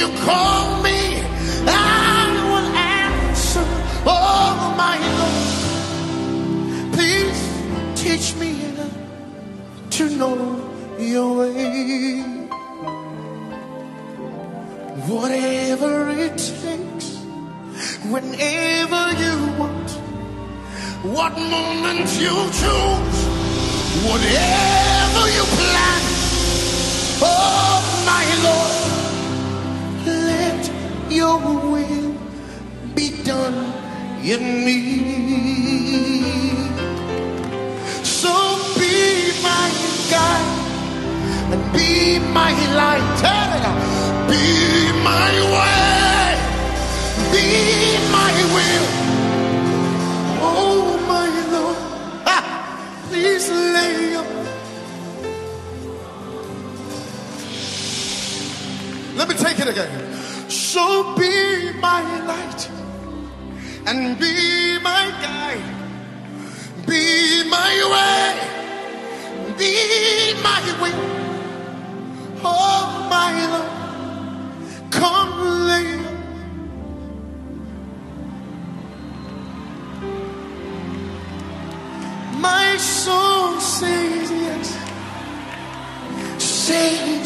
you call me, I will answer. Oh, my Lord, please teach me to know your way. Whatever it takes, whenever you want, what moment you choose, whatever you plan. Oh, my Lord, your will be done in me. So be my guide and be my light. Be my way, be my will. Oh, my Lord, please lay your Let me take it again. So be my light and be my guide. Be my way. Be my way. Oh, my Lord. Come lay. My soul says yes. Say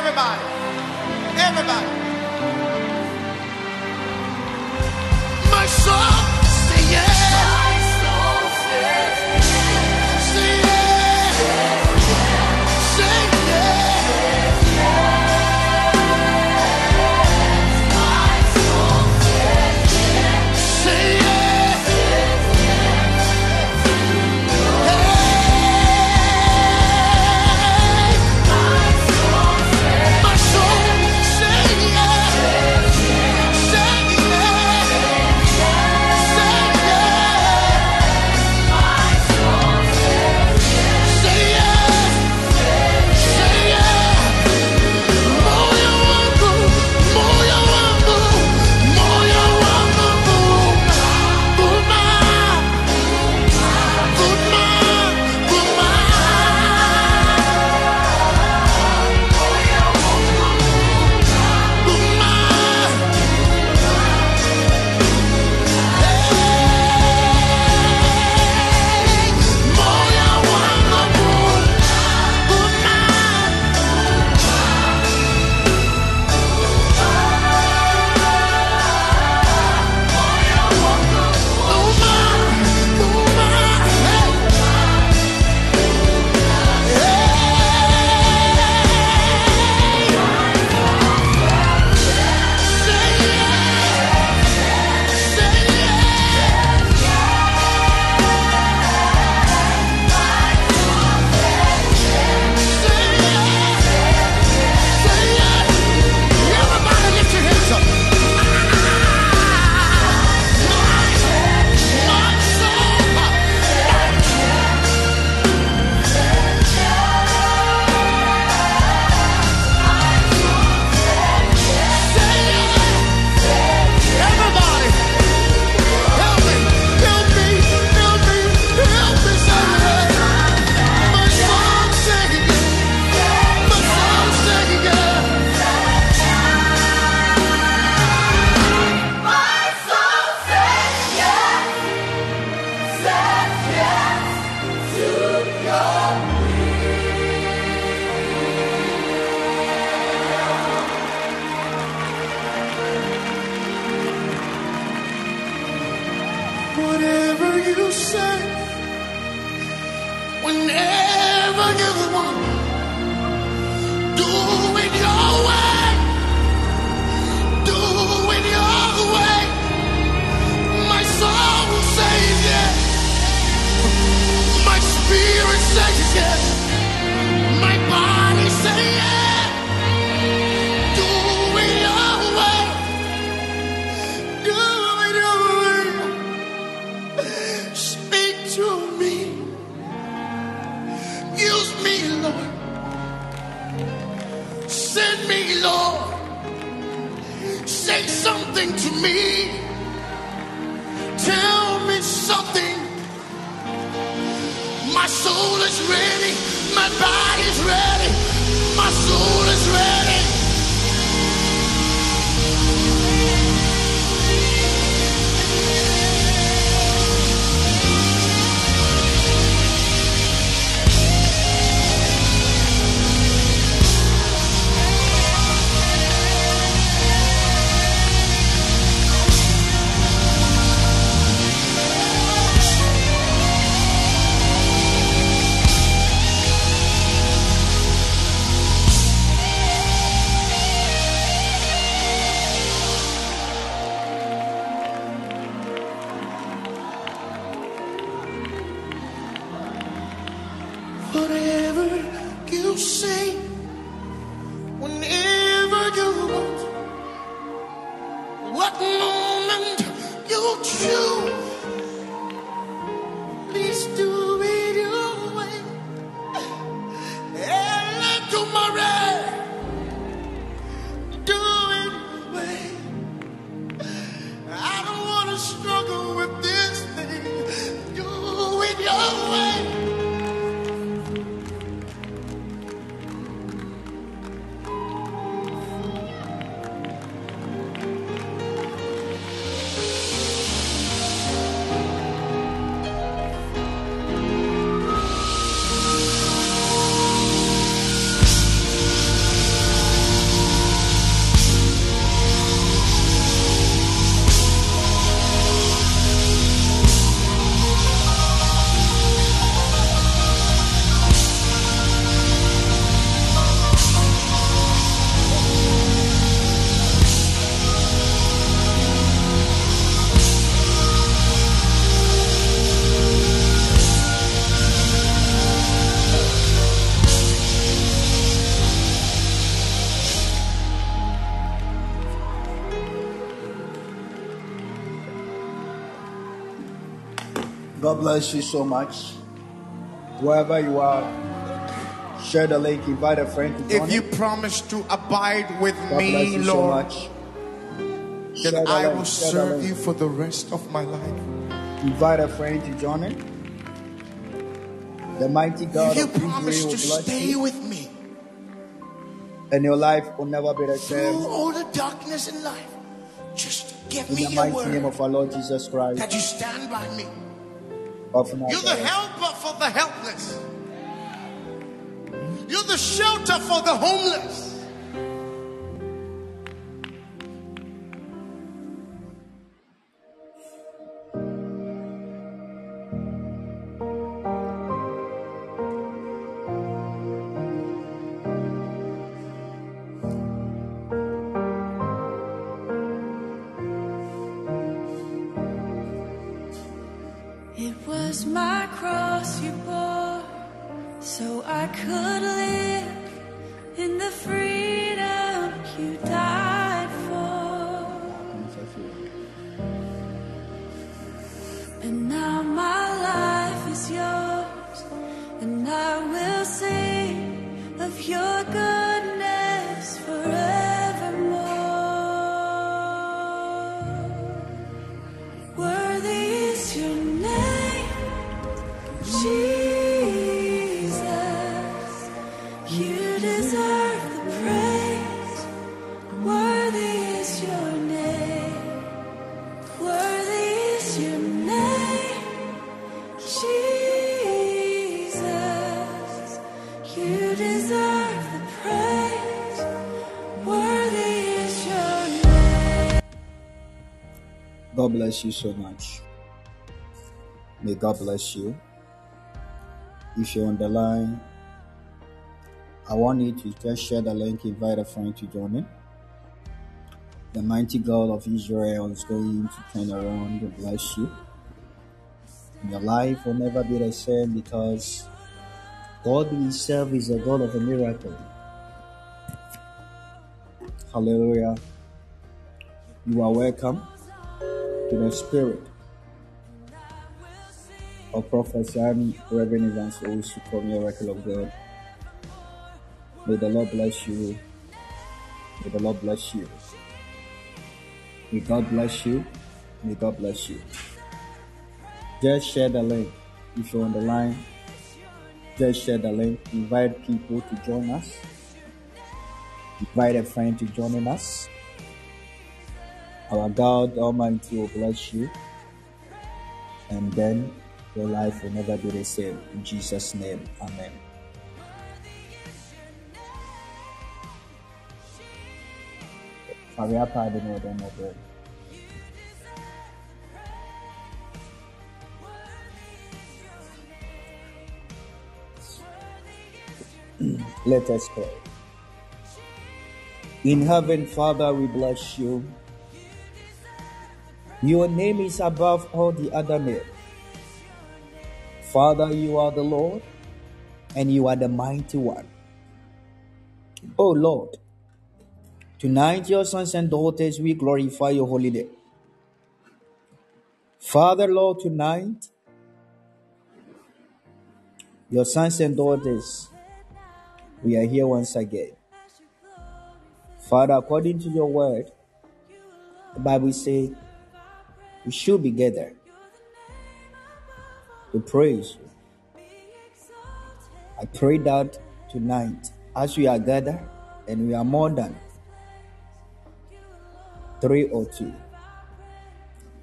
Everybody. Everybody. My soul bless you so much. Wherever you are, share the link, invite a friend to join. If you it. promise to abide with God me, you so Lord, much. Then the I link, will serve you for the rest of my life. Invite a friend to join it. The mighty God If you promise to stay you, with me and your life will never be the through same. all the darkness in life, just give In me the mighty name of our Lord Jesus Christ that you stand by me. Of You're the helper for the helpless. You're the shelter for the homeless. Bless you so much. May God bless you. If you're on the line, I want you to just share the link, invite a friend to join in. The mighty God of Israel is going to turn around and bless you. Your life will never be the same because God Himself is a God of a miracle. Hallelujah. You are welcome to the Spirit of prophecy. I'm Reverend Evans Owusu a record of God. May the Lord bless you. May the Lord bless you. May God bless you. May God bless you. Just share the link. If you're on the line, just share the link. Invite people to join us. Invite a friend to join us. Our God Almighty will bless you. And then your life will never be the same. In Jesus' name, Amen. Let us pray. In heaven, Father, we bless you. Your name is above all the other names. Father, you are the Lord, and you are the mighty one. Oh Lord, tonight, your sons and daughters, we glorify your holy name. Father, Lord, tonight, your sons and daughters, we are here once again. Father, according to your word, the Bible says we should be gathered to praise you. I pray that tonight, as we are gathered and we are more than three or two,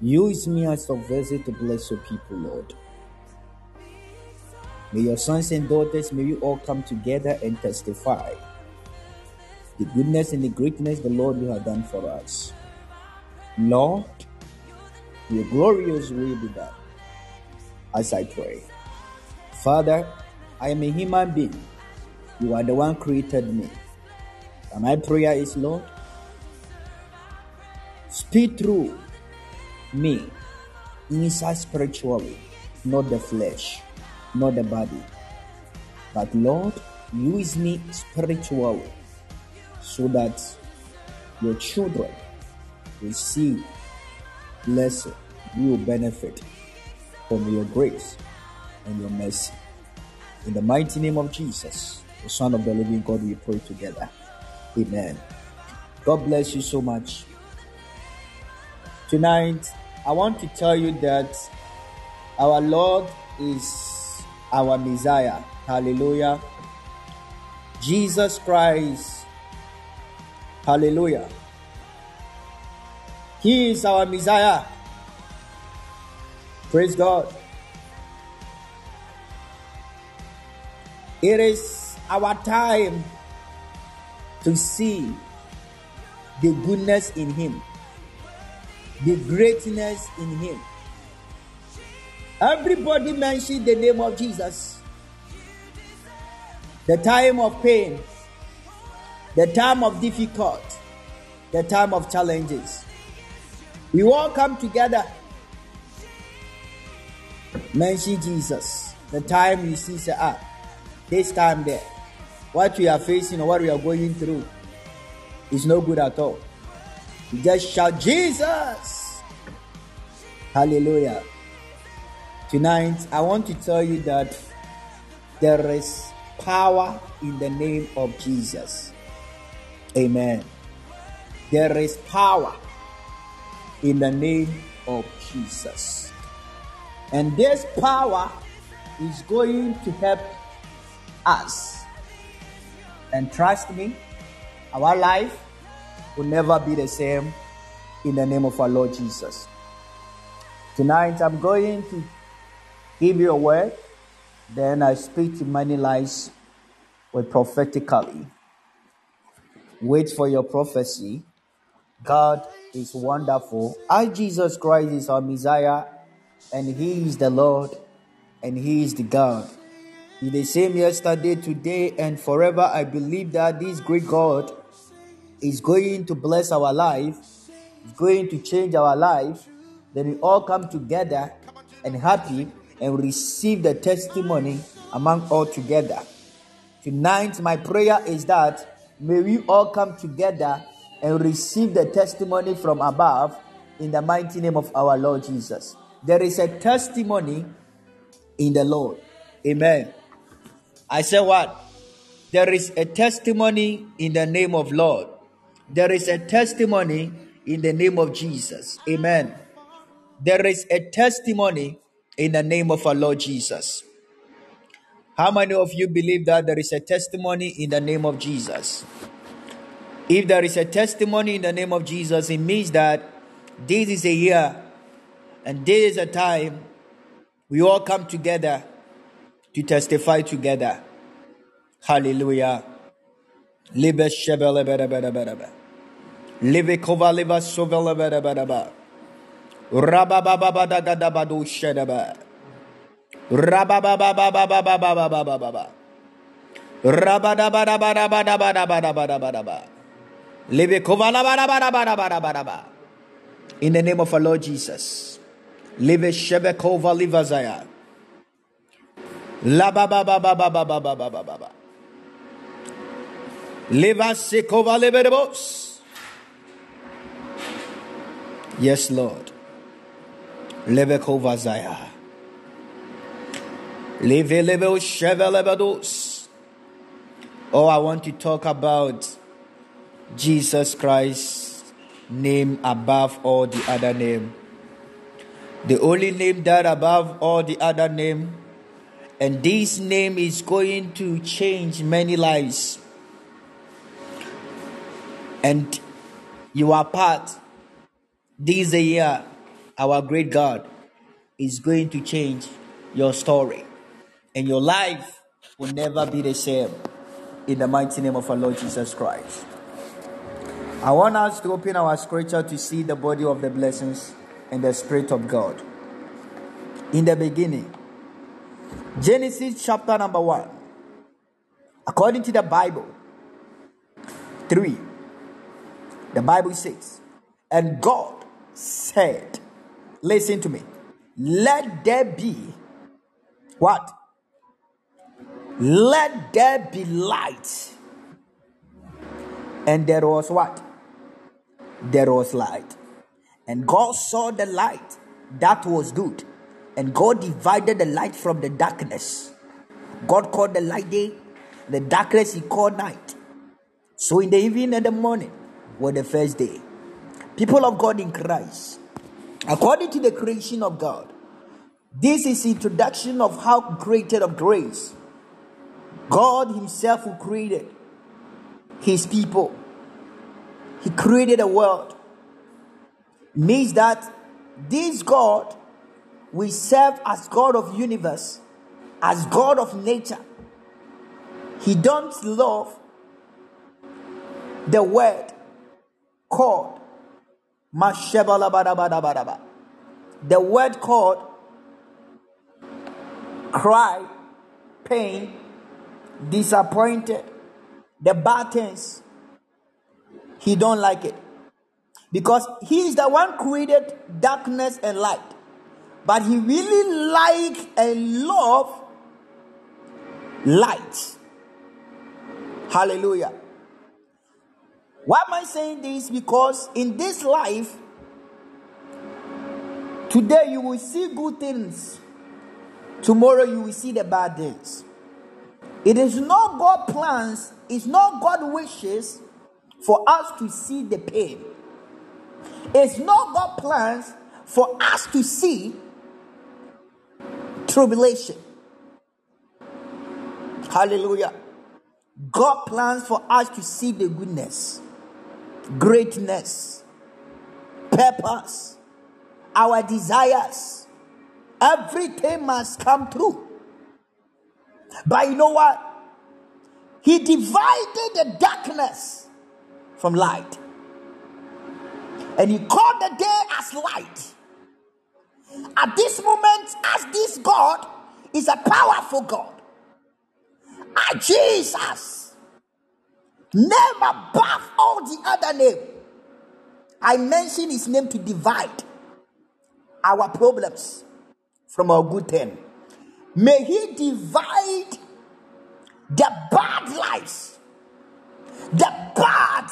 use me as a vessel to bless your people, Lord. May your sons and daughters, may we all come together and testify the goodness and the greatness the Lord you have done for us. Lord, your glorious will be done as I pray. Father, I am a human being. You are the one created me. And my prayer is, Lord, speak through me inside spiritually, not the flesh, not the body. But Lord, use me spiritually so that your children will see blessing, you will benefit from your grace and your mercy. In the mighty name of Jesus, the Son of the living God, we pray together. Amen. God bless you so much. Tonight, I want to tell you that our Lord is our Messiah. Hallelujah. Jesus Christ. Hallelujah. He is our Messiah. Praise God. It is our time to see the goodness in Him, the greatness in Him. Everybody mentioned the name of Jesus. The time of pain, the time of difficult, the time of challenges. We all come together Mention Jesus. The time we see, say, ah, this time there, what we are facing or what we are going through is no good at all. You just shout, Jesus! Hallelujah. Tonight, I want to tell you that there is power in the name of Jesus. Amen. There is power in the name of Jesus. And this power is going to help us. And trust me, our life will never be the same in the name of our Lord Jesus. Tonight, I'm going to give you a word, then I speak to many lives with prophetically. Wait for your prophecy. God is wonderful. As Jesus Christ is our Messiah and He is the Lord, and He is the God. He the same yesterday, today, and forever. I believe that this great God is going to bless our life, is going to change our life. Then we all come together and happy and receive the testimony among all together. Tonight, my prayer is that may we all come together and receive the testimony from above in the mighty name of our Lord Jesus. There is a testimony in the Lord. Amen. I said what? There is a testimony in the name of Lord. There is a testimony in the name of Jesus. Amen. There is a testimony in the name of our Lord Jesus. How many of you believe that there is a testimony in the name of Jesus? If there is a testimony in the name of Jesus, it means that this is a year and this is a time we all come together to testify together. Hallelujah. Libe shebele bere bere bere bere. Kova sovele bere bere bere. Live. In the name of our Lord Jesus. Live shebekova livazaya. Lababababababababababa. Liva sekova liberebos. Yes, Lord. Lebekova zaya. Leve lebe shevelebedos. Oh, I want to talk about Jesus Christ, name above all the other name. The only name that above all the other name, and this name is going to change many lives. And you are part. This year, our great God is going to change your story, and your life will never be the same. In the mighty name of our Lord Jesus Christ. I want us to open our scripture to see the body of the blessings and the Spirit of God. In the beginning, Genesis chapter number 1, according to the Bible, 3, the Bible says, And God said, Listen to me, let there be what? Let there be light. And there was what? There was light. And God saw the light that was good. And God divided the light from the darkness. God called the light day, the darkness he called night. So in the evening and the morning were the first day. People of God in Christ, according to the creation of God, this is introduction of how created of grace. God Himself who created His people. He created a world. Means that this God we serve as God of universe, as God of nature. He don't love the word called. The word called cry, pain, disappointed, the things. He don't like it. Because he is the one created darkness and light. But he really like and love light. Hallelujah. Why am I saying this? Because in this life, today you will see good things, tomorrow you will see the bad things. It is not God plans, it's not God wishes for us to see the pain. It's not God plans for us to see tribulation. Hallelujah. God plans for us to see the goodness, greatness, purpose, our desires. Everything must come true. But you know what? He divided the darkness from light. And he called the day as light. at this moment, as this God is a powerful God, a Jesus, name above all the other name. I mention his name to divide our problems from our good thing. May he divide the bad lives, the bad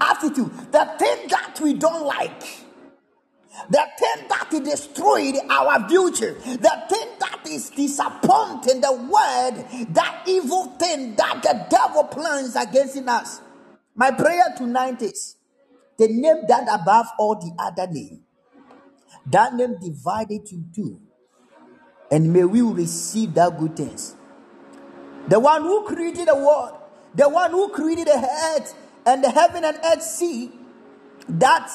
attitude, the thing that we don't like, the thing that destroyed our future, the thing that is disappointing, the word, that evil thing that the devil plans against us. My prayer tonight is the name that above all the other name, that name divided to two, and may we receive that good things. The one who created the world, the one who created the earth and the heaven and earth see that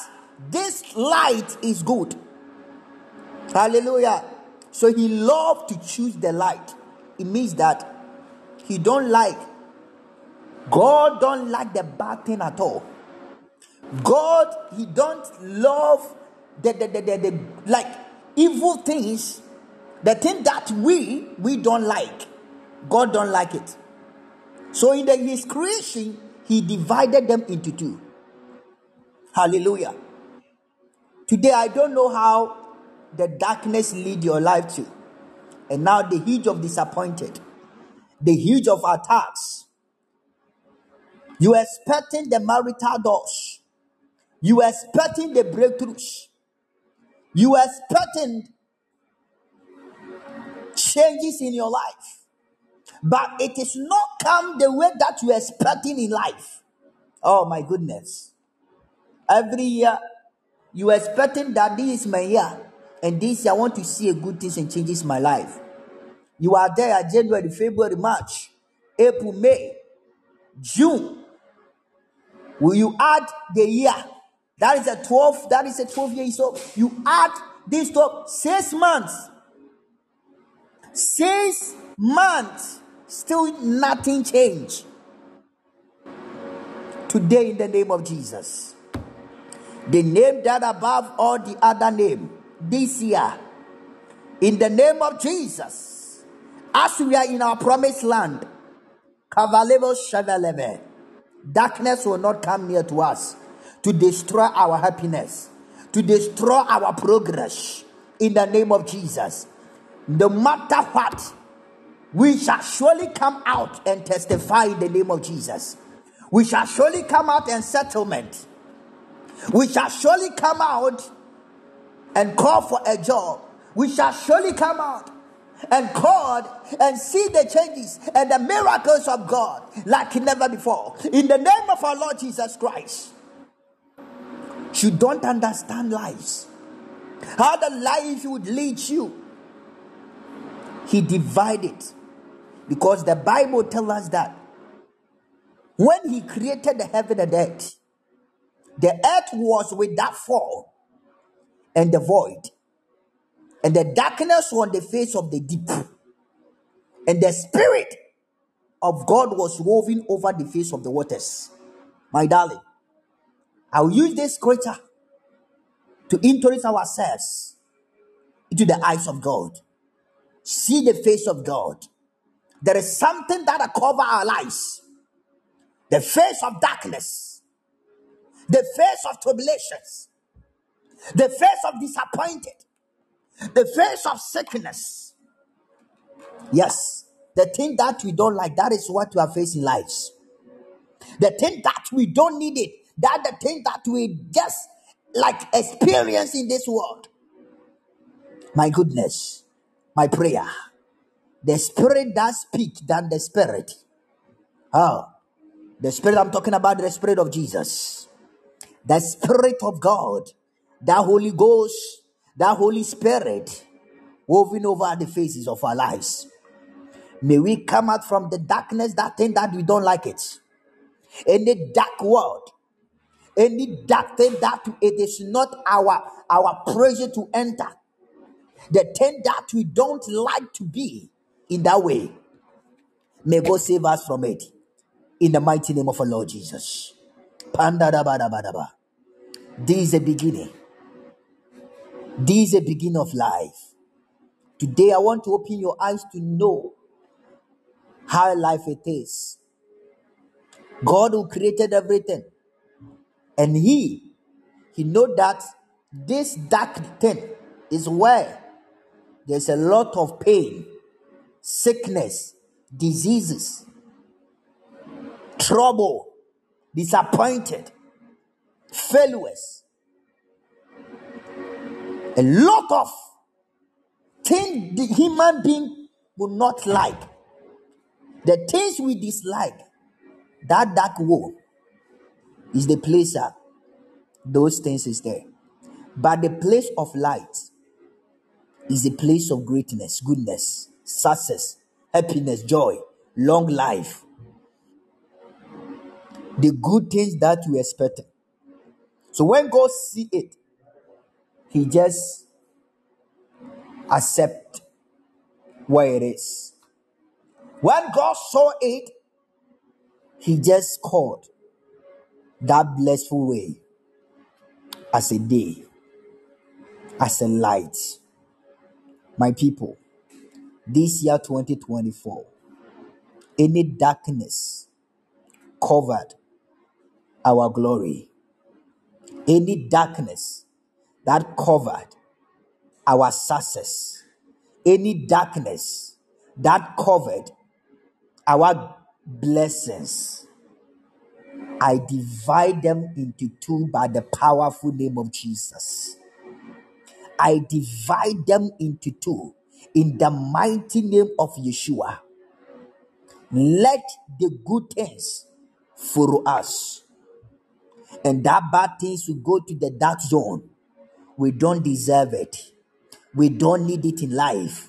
this light is good. Hallelujah. So he loved to choose the light. It means that he don't like God don't like the bad thing at all. God, he don't love the, the, the, the, the like evil things, the thing that we we don't like. God don't like it. So in the, his creation, he divided them into two. Hallelujah. Today, I don't know how the darkness lead your life to. And now the huge of disappointed, the huge of attacks. You expecting the marital doors. You expecting the breakthroughs. You expecting changes in your life. But it is not come the way that you are expecting in life. Oh my goodness. Every year, you are expecting that this is my year. And this year, I want to see a good things and changes my life. You are there at January, February, March, April, May, June. Will you add the year? That is a 12, that is a 12 year. So you add this 12, six months. Six months. Still nothing changed. Today, in the name of Jesus, the name that above all the other name, this year, in the name of Jesus, as we are in our promised land, darkness will not come near to us to destroy our happiness, to destroy our progress. In the name of Jesus, no matter what, we shall surely come out and testify in the name of Jesus. We shall surely come out and settlement. We shall surely come out and call for a job. We shall surely come out and call and see the changes and the miracles of God like never before. In the name of our Lord Jesus Christ. You don't understand lives. How the life would lead you. He divided. Because the Bible tells us that when he created the heaven and earth, the earth was without form and the void, and the darkness on the face of the deep, and the spirit of God was woven over the face of the waters. My darling, I'll use this scripture to introduce ourselves into the eyes of God. See the face of God. There is something that cover our lives. The face of darkness, the face of tribulations, the face of disappointed, the face of sickness. Yes, the thing that we don't like, that is what we are facing lives. The thing that we don't need it, that the thing that we just like experience in this world. My goodness, my prayer. The spirit does speak than the spirit. Oh, the spirit I'm talking about, the spirit of Jesus. The spirit of God, that Holy Ghost, that Holy Spirit woven over the faces of our lives. May we come out from the darkness, that thing that we don't like it. Any dark world, any dark thing that it is not our our pleasure to enter. The thing that we don't like to be in that way. May God save us from it. In the mighty name of our Lord Jesus. This is a beginning. This is a beginning of life. Today, I want to open your eyes to know how life it is. God who created everything, and He, He know that this dark thing is where there's a lot of pain, sickness, diseases, trouble, disappointed, failures, a lot of things the human being will not like. The things we dislike, that dark wall is the place that those things is there. But the place of light is the place of greatness, goodness, success, happiness, joy, long life. The good things that you expect. So when God see it, He just accept where it is. When God saw it, He just called that blissful way as a day, as a light. My people, this year 2024, any darkness covered our glory, any darkness that covered our success, any darkness that covered our blessings, I divide them into two by the powerful name of Jesus. I divide them into two in the mighty name of Yeshua. Let the good things follow us, and that bad things will go to the dark zone. We don't deserve it. We don't need it in life.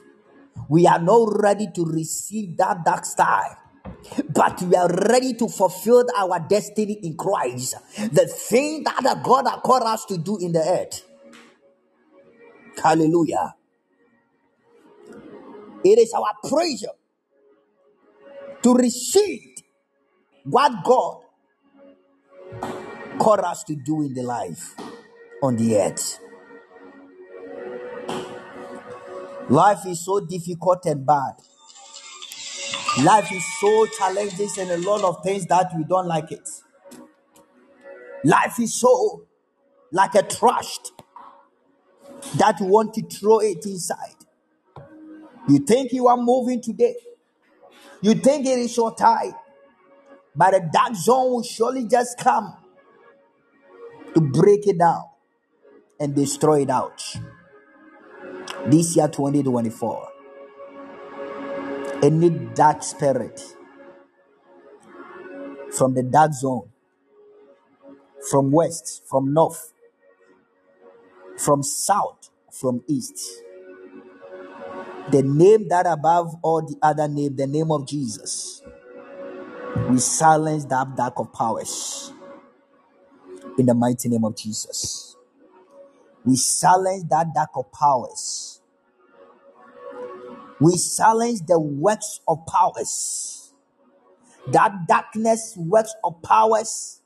We are not ready to receive that dark star, but we are ready to fulfill our destiny in Christ. The thing that God has called us to do in the earth. Hallelujah. It is our prayer to receive what God called us to do in the life on the earth. Life is so difficult and bad. Life is so challenging and a lot of things that we don't like it. Life is so like a trash that we want to throw it inside. You think you are moving today. You think it is your time. But the dark zone will surely just come to break it down and destroy it out. This year 2024. Any dark spirit from the dark zone, from west, from north, from south, from east. The name that above all the other name, the name of Jesus. We silence that dark of powers in the mighty name of Jesus. We silence that dark of powers. We silence the works of powers. That darkness works of powers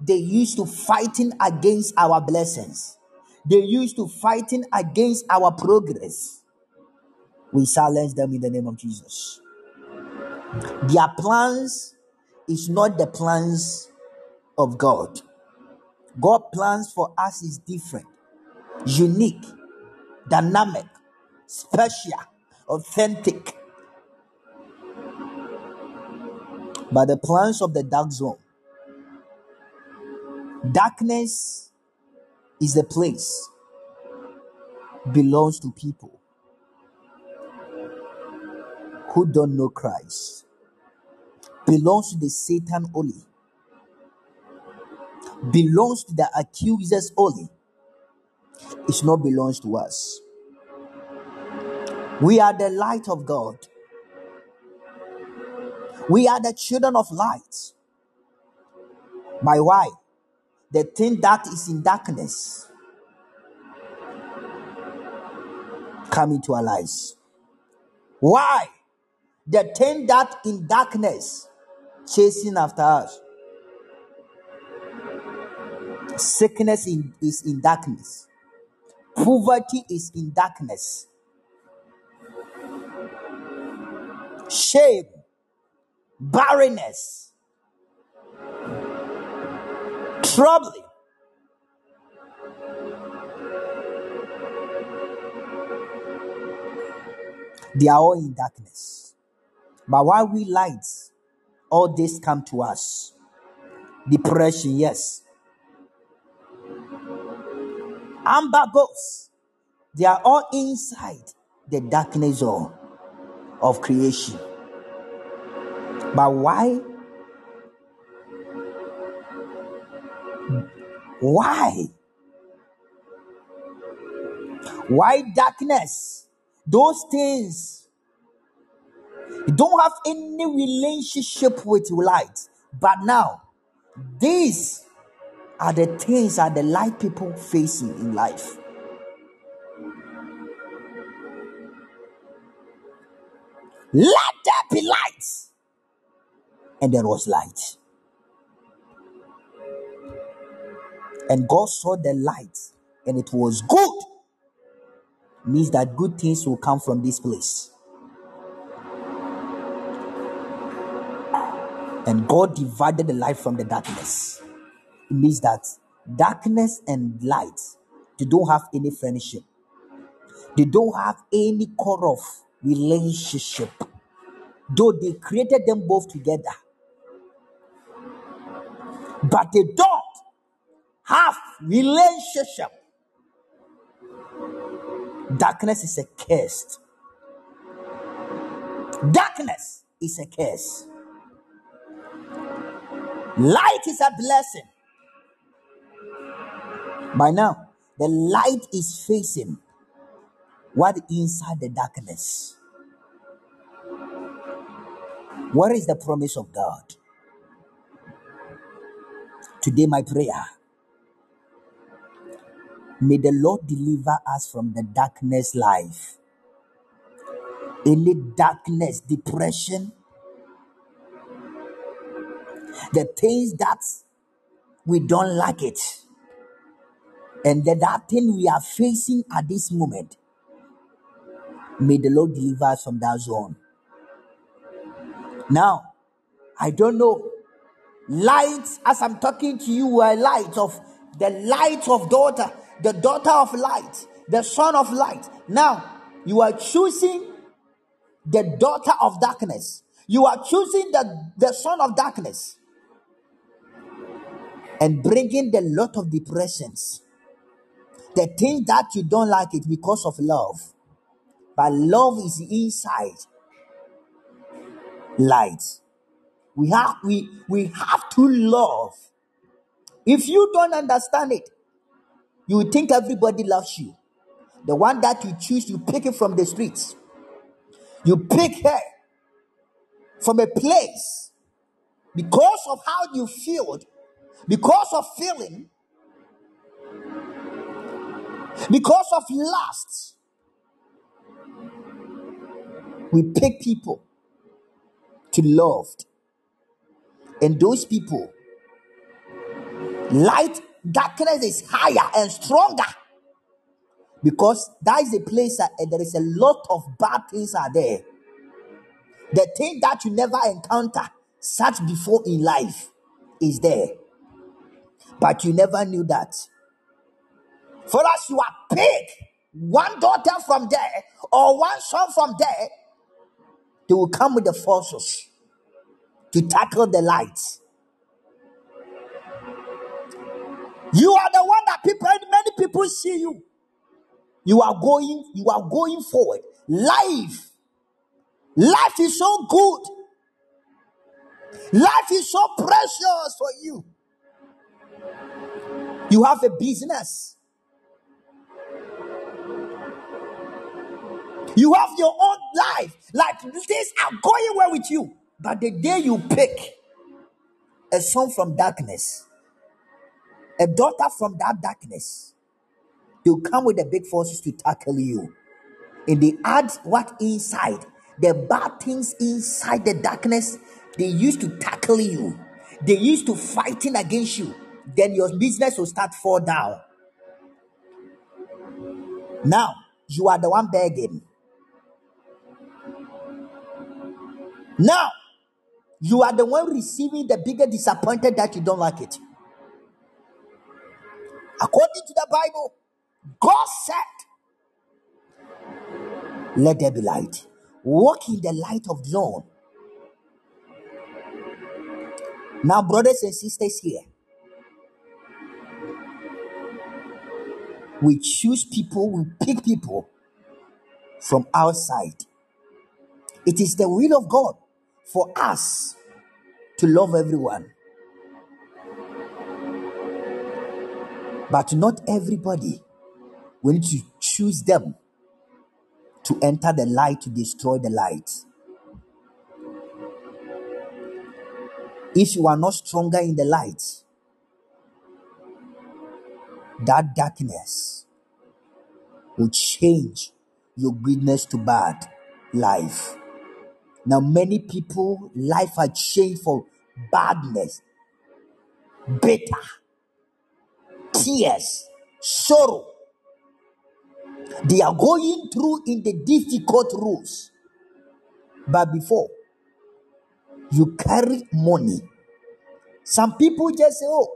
they used to fighting against our blessings. They used to fighting against our progress. We silence them in the name of Jesus. Their plans is not the plans of God. God plans for us is different, unique, dynamic, special, authentic. But the plans of the dark zone, darkness is the place belongs to people who don't know Christ. Belongs to the Satan only. Belongs to the accusers only. It's not belongs to us. We are the light of God. We are the children of light. My why? The thing that is in darkness come into our lives. Why? The thing that in darkness chasing after us. Sickness in, is in darkness. Poverty is in darkness. Shame, barrenness, troubling. They are all in darkness. But while we light, all this come to us. Depression, yes. Amber ghosts, they are all inside the darkness of, of creation. But why? Why? Why darkness? Those things you don't have any relationship with light. But now, these are the things that the light people facing in life. Let there be light. And there was light. And God saw the light, and it was good. Means that good things will come from this place. And God divided the light from the darkness. It means that darkness and light, they don't have any friendship. They don't have any core of relationship. Though they created them both together. But they don't have relationship. Darkness is a curse. Darkness is a curse. Light is a blessing. By now, the light is facing what inside the darkness. What is the promise of God? Today, my prayer may the Lord deliver us from the darkness life. Any darkness, depression, the things that we don't like it, and that, that thing we are facing at this moment, may the Lord deliver us from that zone. Now, I don't know. Light, as I'm talking to you, are light of the light of daughter, the daughter of light, the son of light. Now, you are choosing the daughter of darkness. You are choosing the, the son of darkness and bringing the lot of depressions. The thing that you don't like it because of love. But love is inside light. We have we we have to love. If you don't understand it, you think everybody loves you. The one that you choose, you pick it from the streets. You pick her from a place because of how you feel, because of feeling, because of lust. We pick people to love, and those people, light darkness is higher and stronger because that is a place uh, that there is a lot of bad things are there. The thing that you never encounter such before in life is there, but you never knew that. For us, you are pick one daughter from there or one son from there, they will come with the forces to tackle the lights. You are the one that people, many people see you. You are going, you are going forward. Life, life is so good. Life is so precious for you. You have a business. You have your own life. Like things are going well with you. But the day you pick a son from darkness, a daughter from that darkness, they'll come with the big forces to tackle you. And they add what inside, the bad things inside the darkness, they used to tackle you. They used to fighting against you. Then your business will start fall down. Now, you are the one begging. Now, you are the one receiving the bigger disappointment that you don't like it. According to the Bible, God said, Let there be light. Walk in the light of dawn. Now, brothers and sisters here, we choose people, we pick people from outside. It is the will of God for us to love everyone. But not everybody. We need to choose them to enter the light to destroy the light. If you are not stronger in the light, that darkness will change your goodness to bad life. Now, many people, life has changed for badness, bitter, tears, sorrow. They are going through in the difficult rules. But before, you carry money. Some people just say, Oh,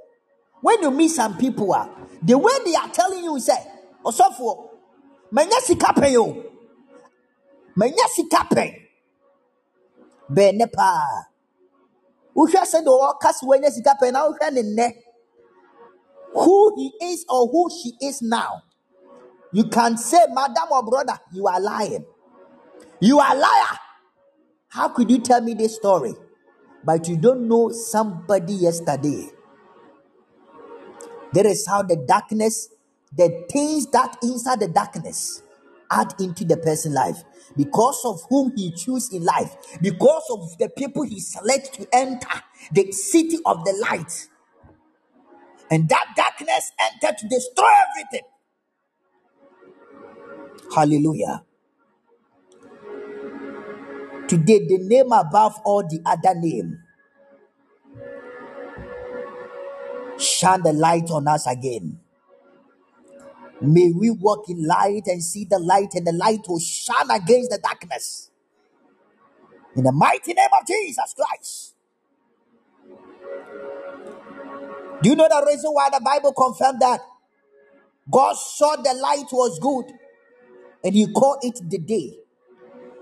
when you meet some people, ah, the way they are telling you, say, Osofo, manya sika pɛn o, manya sika pɛn, bɛnɛ paa. Wohwɛ sɛ de ɔka se wanya sika pɛn na wohwɛ ne who he is or who she is now. You can say, Madam or brother, you are lying. You are liar. How could you tell me this story? But you don't know somebody yesterday. That is how the darkness, the things that inside the darkness add into the person's life. Because of whom he choose in life, because of the people he select to enter the city of the light. And that darkness entered to destroy everything. Hallelujah. Today, the name above all the other name. Shine the light on us again. May we walk in light and see the light, and the light will shine against the darkness. In the mighty name of Jesus Christ. Do you know the reason why the Bible confirmed that? God saw the light was good and he called it the day.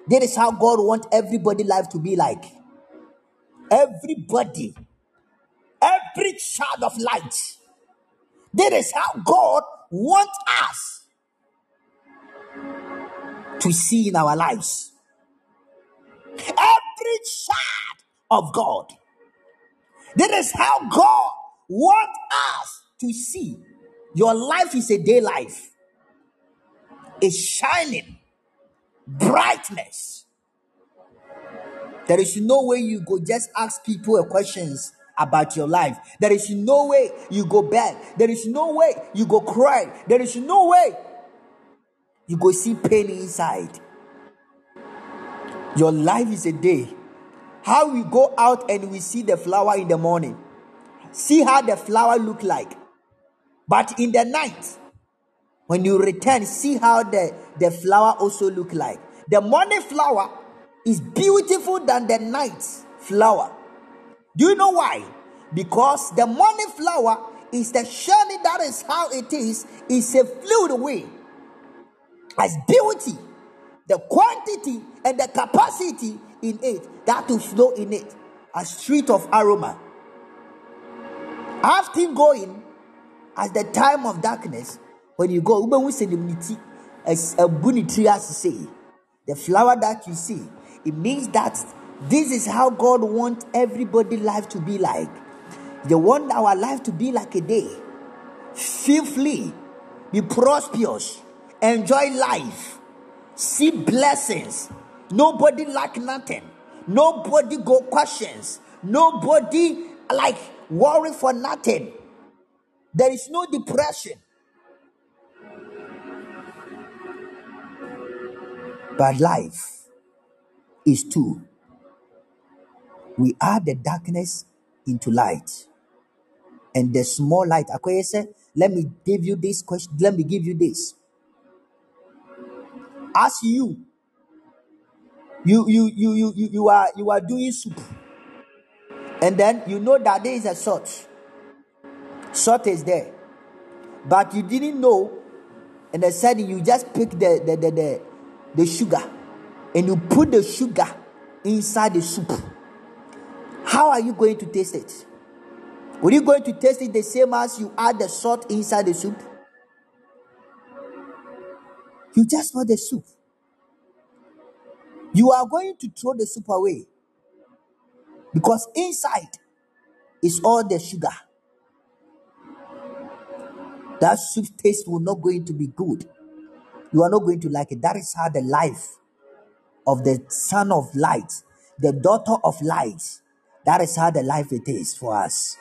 That is how God wants everybody life to be like. Everybody, every child of light. That is how God wants us to see in our lives. Every child of God. That is how God wants us to see. Your life is a day life, a shining brightness. There is no way you go just ask people a questions about your life. There is no way you go bad. There is no way you go cry. There is no way you go see pain inside. Your life is a day. How we go out and we see the flower in the morning. See how the flower look like. But in the night, when you return, see how the, the flower also look like. The morning flower is beautiful than the night flower. Do you know why? Because the morning flower is the shiny, that is how it is, is a fluid way. As beauty, the quantity and the capacity in it, that will flow in it. A street of aroma. After going, at the time of darkness, when you go. The flower that you see, it means that this is how God wants everybody life to be like. They want our life to be like a day. Feel free, be prosperous, enjoy life, see blessings. Nobody lack nothing. Nobody go questions. Nobody like worry for nothing. There is no depression. But life is two. We add the darkness into light. And the small light. Akoye said, let me give you this question. Let me give you this. as you you you you you you, you are you are doing soup and then you know that there is a salt salt is there but you didn't know and then suddenly you just pick the the, the the the sugar and you put the sugar inside the soup how are you going to taste it? Are you going to taste it the same as you add the salt inside the soup? You just want the soup. You are going to throw the soup away because inside is all the sugar. That soup taste will not going to be good. You are not going to like it. That is how the life of the son of light the daughter of light that is how the life it is for us.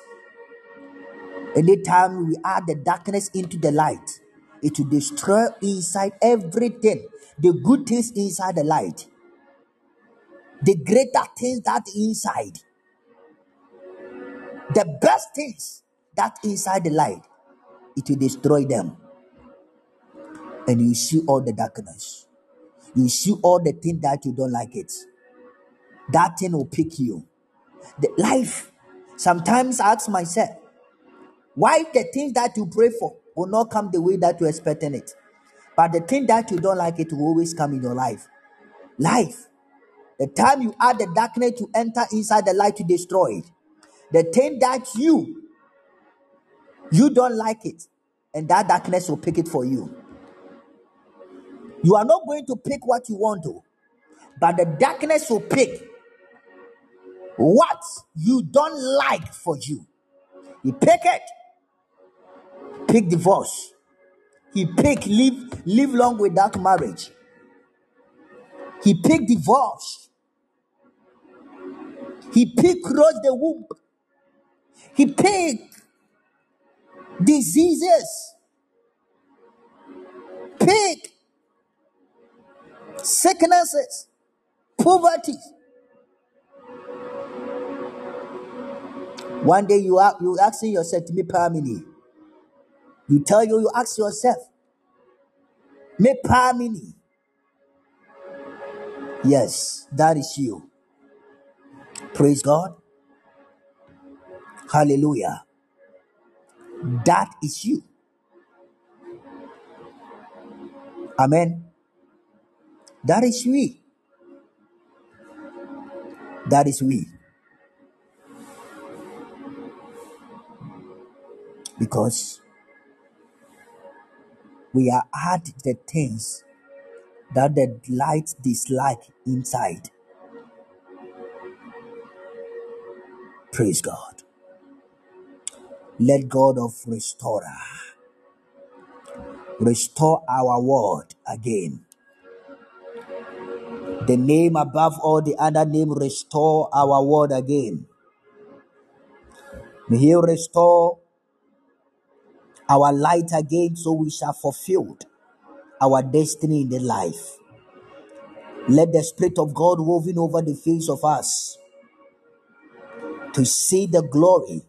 Anytime we add the darkness into the light it will destroy inside everything. The good things inside the light. The greater things that inside. The best things that inside the light it will destroy them. And you see all the darkness. You see all the things that you don't like it. That thing will pick you the life. Sometimes i ask myself why the things that you pray for will not come the way that you're expecting it? But the thing that you don't like it will always come in your life. Life. The time you add the darkness to enter inside the light to destroy it. The thing that you you don't like it and that darkness will pick it for you. You are not going to pick what you want to but the darkness will pick what you don't like for you. He pick it pick divorce. He pick live live long without marriage. He pick divorce. He pick close the womb. He pick diseases. Pick sicknesses poverty one day you are you asking yourself to me family. You tell you you ask yourself me family. Yes that is you. Praise god. Hallelujah. That is you. Amen. That is we. That is we because we are add the things that the light dislike inside. Praise god. Let god of restorer restore our world again. The name above all the other name restore our world again. May he restore our light again so we shall fulfill our destiny in the life. Let the spirit of god woven over the face of us to see the glory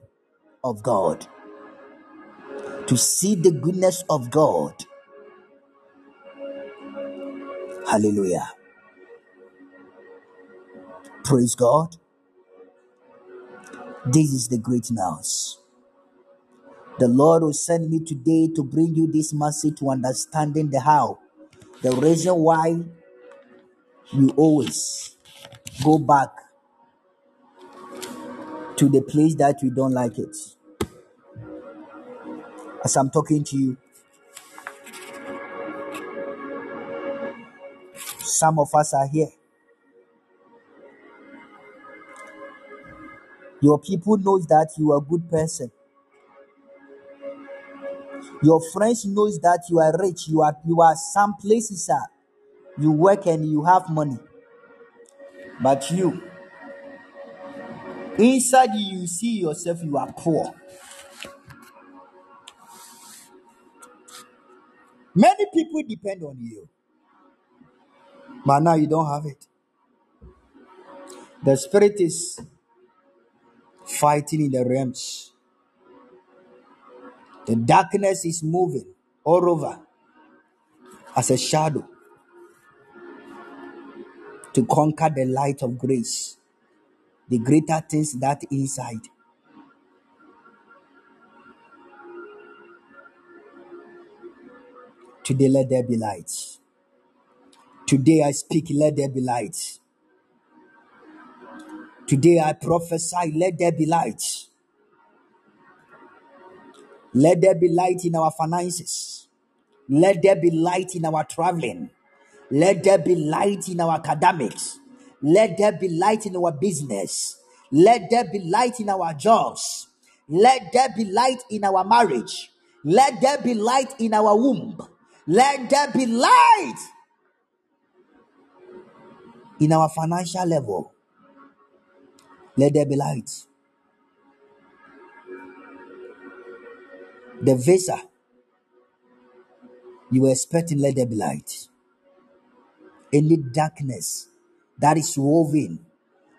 of god to see the goodness of god. Hallelujah. Praise god. This is the great news the lord will send me today to bring you this message to understanding the how the reason why you always go back to the place that you don't like it. As i'm talking to you some of us are here. Your people knows that you are a good person your friends knows that you are rich you are you are some places are you work and you have money. But you inside you see yourself you are poor. Many people depend on you. But now you don't have it. The spirit is fighting in the realms the darkness is moving all over as a shadow to conquer the light of grace, the greater things that inside. Today, let there be light. Today, I speak, let there be light. Today, I prophesy, let there be light. Let there be light in our finances. Let there be light in our traveling. Let there be light in our academics. Let there be light in our business. Let there be light in our jobs. Let there be light in our marriage. Let there be light in our womb. Let there be light in our financial level. Let there be light. The visa you were expecting, let there be light. Any darkness that is woven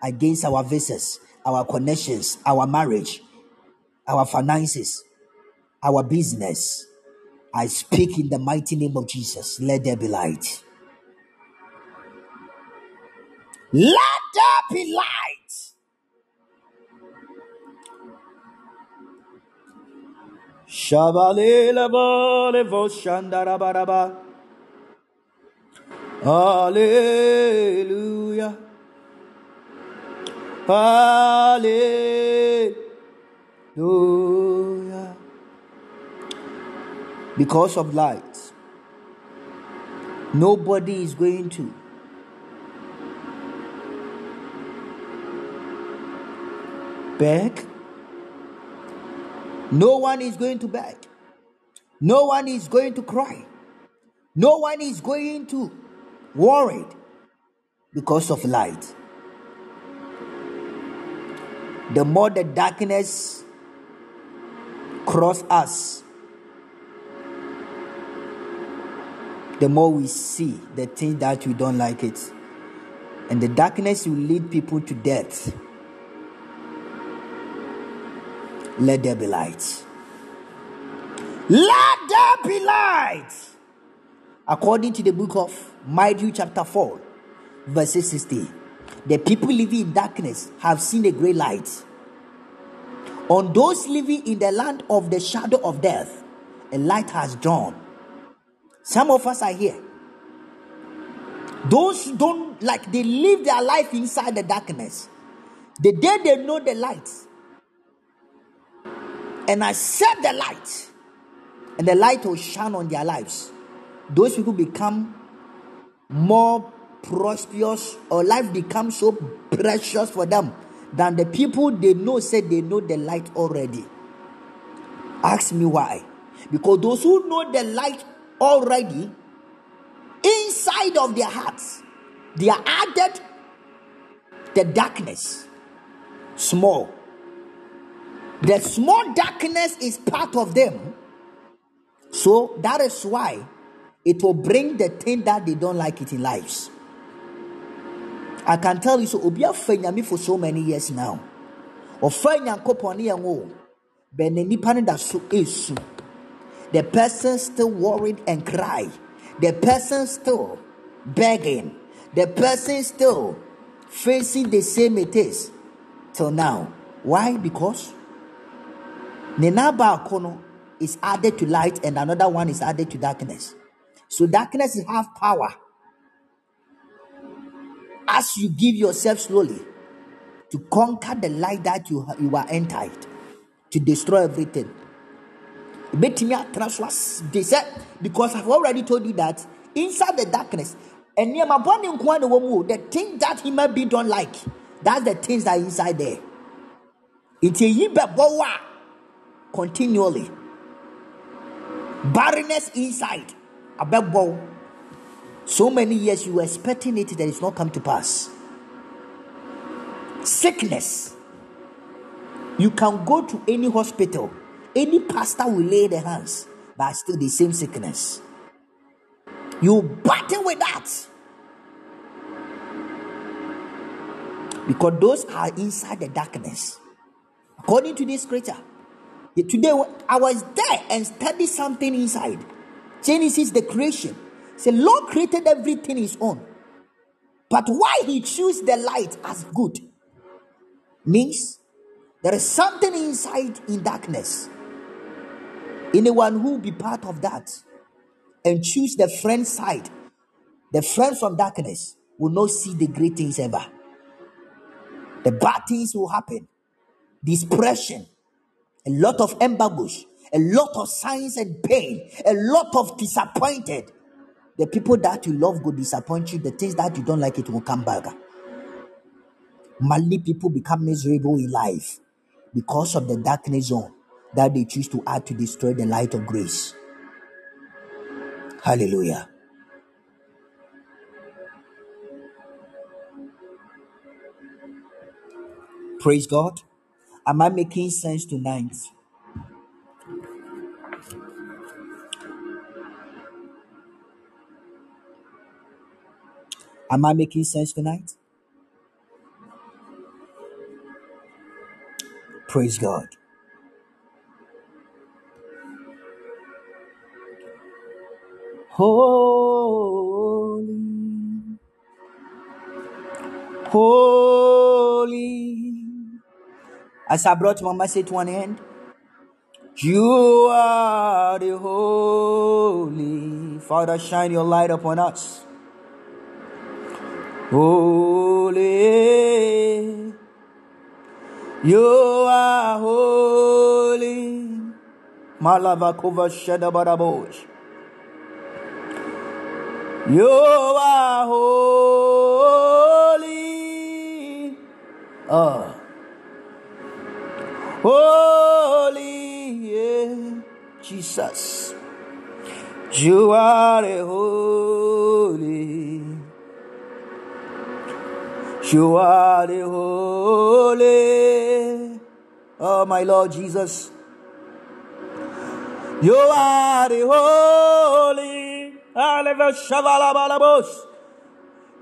against our visas, our connections, our marriage, our finances, our business, I speak in the mighty name of Jesus. Let there be light. Let there be light. Shabalele bole vo shandarabaraba. Hallelujah. Hallelujah. Because of light, nobody is going to beg. No one is going to beg. No one is going to cry. No one is going to worry because of light. The more the darkness cross us, the more we see the thing that we don't like it. And the darkness will lead people to death. Let there be light. Let there be light. According to the book of Matthew, chapter 4, verse 60, the people living in darkness have seen a great light. On those living in the land of the shadow of death, a light has dawned. Some of us are here. Those who don't like they live their life inside the darkness. The day they know the light, and I set the light, and the light will shine on their lives. Those people become more prosperous, or life becomes so precious for them than the people they know said they know the light already. Ask me why. Because those who know the light already, inside of their hearts, they are added the darkness. Small. The small darkness is part of them. So that is why it will bring the thing that they don't like it in lives. I can tell you so obi afa nyame for so many years now. Ɔfa nyankopɔn ne yɛn o. Bɛn ne nipa da so esu. The person still worried and cry. The person still begging. The person still facing the same it is till now. Why? Because ne baako no is added to light and another one is added to darkness. So darkness have power as you give yourself slowly to conquer the light that you, you are entered to destroy everything. They said because I've already told you that inside the darkness, and near my body the thing that he might be don't like, that's the things that are inside there. It's a continually. Barrenness inside. A bebo. So many years you were expecting it that it's not come to pass. Sickness. You can go to any hospital, any pastor will lay their hands, but still the same sickness. You battle with that. Because those are inside the darkness. According to this scripture, today I was there and studied something inside. Genesis, the creation. Say, Lord created everything His own. But why he chose the light as good means there is something inside in darkness. Anyone who be part of that and choose the friend side, the friend from darkness, will not see the great things ever. The bad things will happen. Depression, a lot of embargoes, a lot of signs and pain, a lot of disappointed. The people that you love will disappoint you. The things that you don't like, it will come back. Many people become miserable in life because of the darkness zone that they choose to add to destroy the light of grace. Hallelujah. Praise God. Am I making sense tonight? Am I making sense tonight? Praise God. Holy, holy. As I brought my message to an end, you are the holy. Father, shine your light upon us. Holy, you are holy. Malavakova Shadabarabosh. You are holy. Oh. Holy, yeah. Jesus. You are holy. You are holy. Oh, my Lord Jesus. You are holy.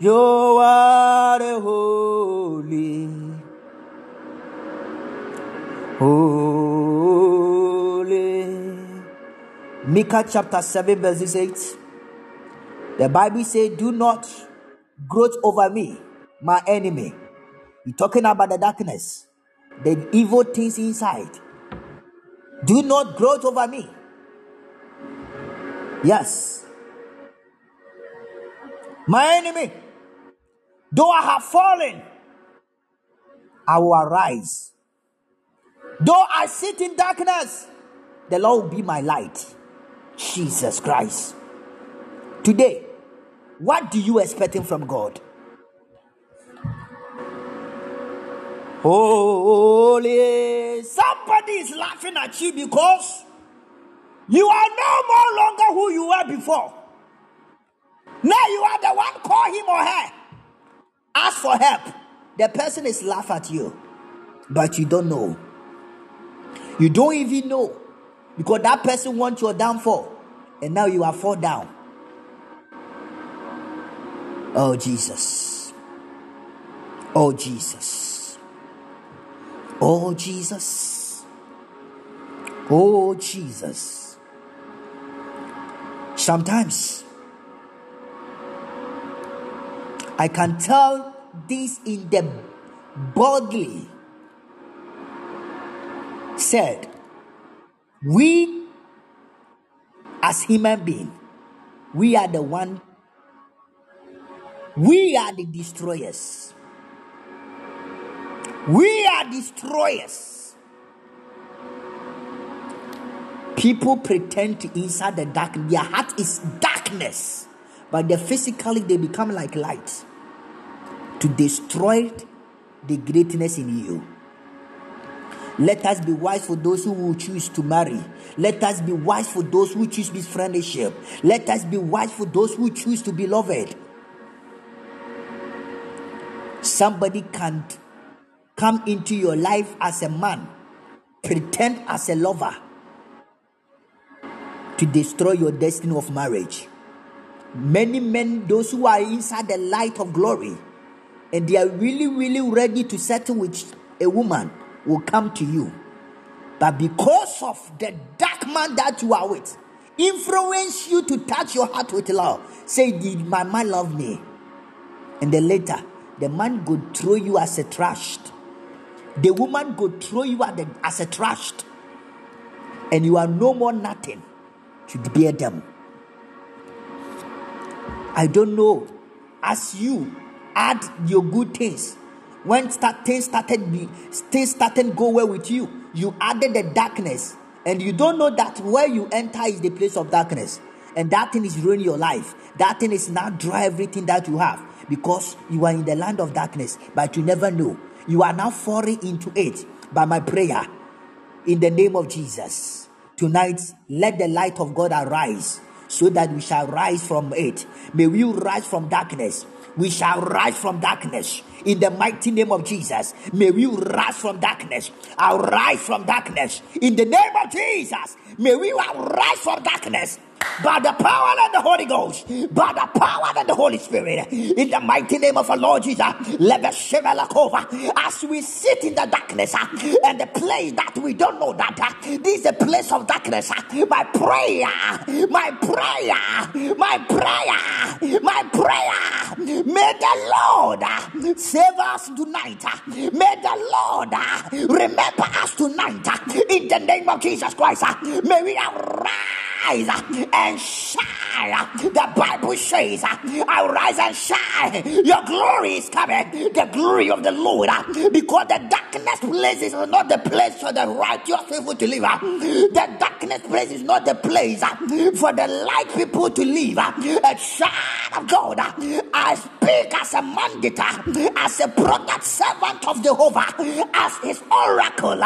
You are holy. Holy. Micah chapter 7, verses 8. The Bible says, Do not gloat over me, my enemy. You're talking about the darkness, the evil things inside. Do not gloat over me. Yes. My enemy, though I have fallen, I will arise. Though I sit in darkness, the Lord will be my light. Jesus Christ. Today, what do you expecting from God? Holy. Somebody is laughing at you because you are no more longer who you were before. Now you are the one call him or her. Ask for help. The person is laugh at you, but you don't know. You don't even know because that person wants your downfall, and now you are fall down. Oh Jesus. Oh Jesus. Oh Jesus. Oh Jesus. Sometimes I can tell this in the boldly said we as human being we are the one we are the destroyers. We are destroyers. People pretend to inside the dark their heart is darkness but they physically they become like light to destroy the greatness in you let us be wise for those who will choose to marry. Let us be wise for those who choose this friendship. Let us be wise for those who choose to be loved. Somebody can't come into your life as a man, pretend as a lover to destroy your destiny of marriage. Many men, those who are inside the light of glory, and they are really, really ready to settle with a woman will come to you. But because of the dark man that you are with, influence you to touch your heart with love. Say, Did my man love me? And then later, the man could throw you as a trash. The woman could throw you as a, as a trash. And you are no more nothing to bear them. I don't know. As you add your good things, when start, things started be, things started go well with you, you added the darkness, and you don't know that where you enter is the place of darkness, and that thing is ruining your life. That thing is now dry everything that you have because you are in the land of darkness, but you never know. You are now falling into it by my prayer in the name of Jesus. Tonight, let the light of God arise so that we shall rise from it. May we rise from darkness. We shall rise from darkness in the mighty name of Jesus. May we rise from darkness. I'll rise from darkness in the name of Jesus. May we rise from darkness by the power of the Holy Ghost, by the power of the Holy Spirit, in the mighty name of our Lord Jesus, as we sit in the darkness uh, and the place that we don't know that uh, this is a place of darkness. Uh, my prayer, my prayer, my prayer, my prayer, may the Lord save us tonight. May the Lord remember us tonight in the name of Jesus Christ. May we arise rise and shine. The Bible says, uh, I rise and shine. Your glory is coming. The glory of the Lord. Uh, because the darkness place is not the place for the righteous people to live. Uh. The darkness place is not the place for the light people to live. A child of God, I speak as a mandate, as a product servant of Jehovah, as his oracle.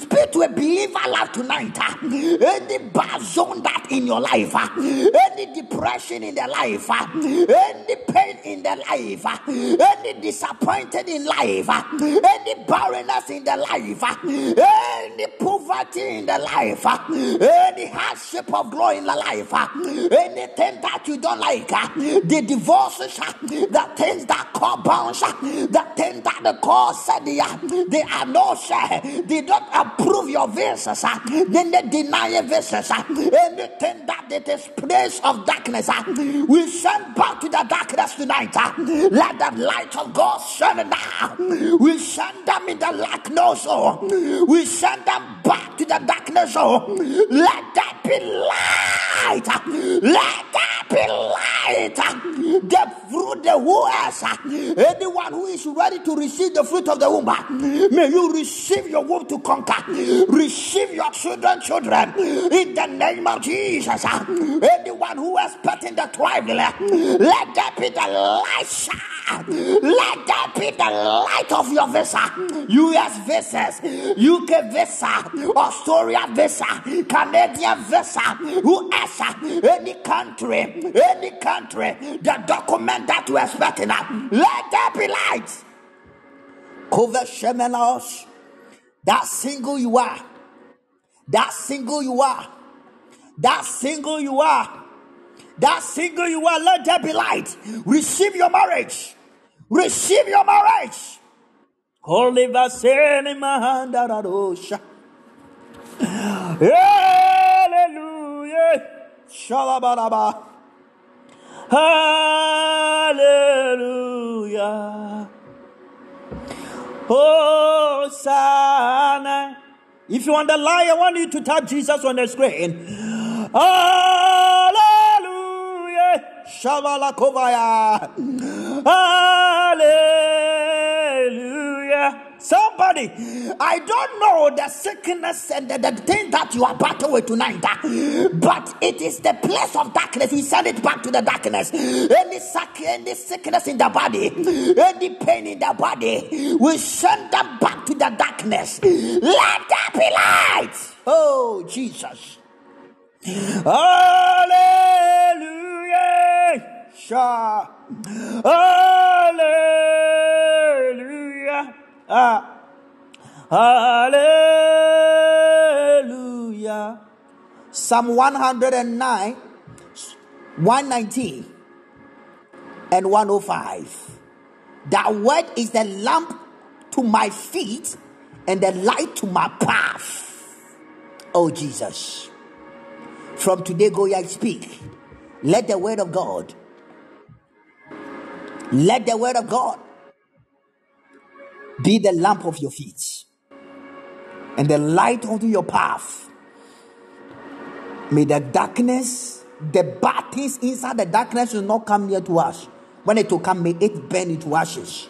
Speak to a believer life tonight. Any bad zone that in your life, uh, any depression in their life, uh, any pain in their life, uh, any disappointed in life, uh, any barrenness in their life, uh, any poverty in their life, uh, any hardship of growing in their life, anything that you don't like, the divorces, the things that bounce, the things that the court said they are, they are they don't approve your visas, then they deny your any anything that it is place of darkness, uh, we send back to the darkness tonight. Uh, let the light of God shine now. We send them in the darkness. Oh. We send them back to the darkness. Oh. Let that be light. Uh, let that be light. Uh, the fruit, the else, uh, anyone who is ready to receive the fruit of the womb, may you receive your womb to conquer. Receive your children, children, in the name of Jesus. Anyone who is in the tribe, let that be the light. Let that be the light of your visa. US visas, UK visa, Australia visa, Canadian visa, whoever, any country, any country, the document that you are expecting, let that be light. Cover Shemenos, that single you are, that single you are that single you are, that single you are, let there be light. Receive your marriage. Receive your marriage. Holy Vaseni Mahandarosha. Hallelujah. Shalabaraba. Hallelujah. Hosanna. If you want the lie, I want you to type Jesus on the screen. Hallelujah. Shabalakovaya. Hallelujah. Somebody, I don't know the sickness and the, the thing that you are battling with tonight, uh, but it is the place of darkness. We send it back to the darkness. Any sick, any sickness in the body, any pain in the body, we send them back to the darkness. Let there be light. Oh, Jesus. Hallelujah. Sha. Hallelujah. Ah. Hallelujah. Psalm 109, 119, and 105. That word is the lamp to my feet and the light to my path. Oh, Jesus. From today, go and speak. Let the word of God Let the word of God be the lamp of your feet and the light unto your path. May the darkness, the bad things inside the darkness will not come near to us. When it will come, may it burn into ashes.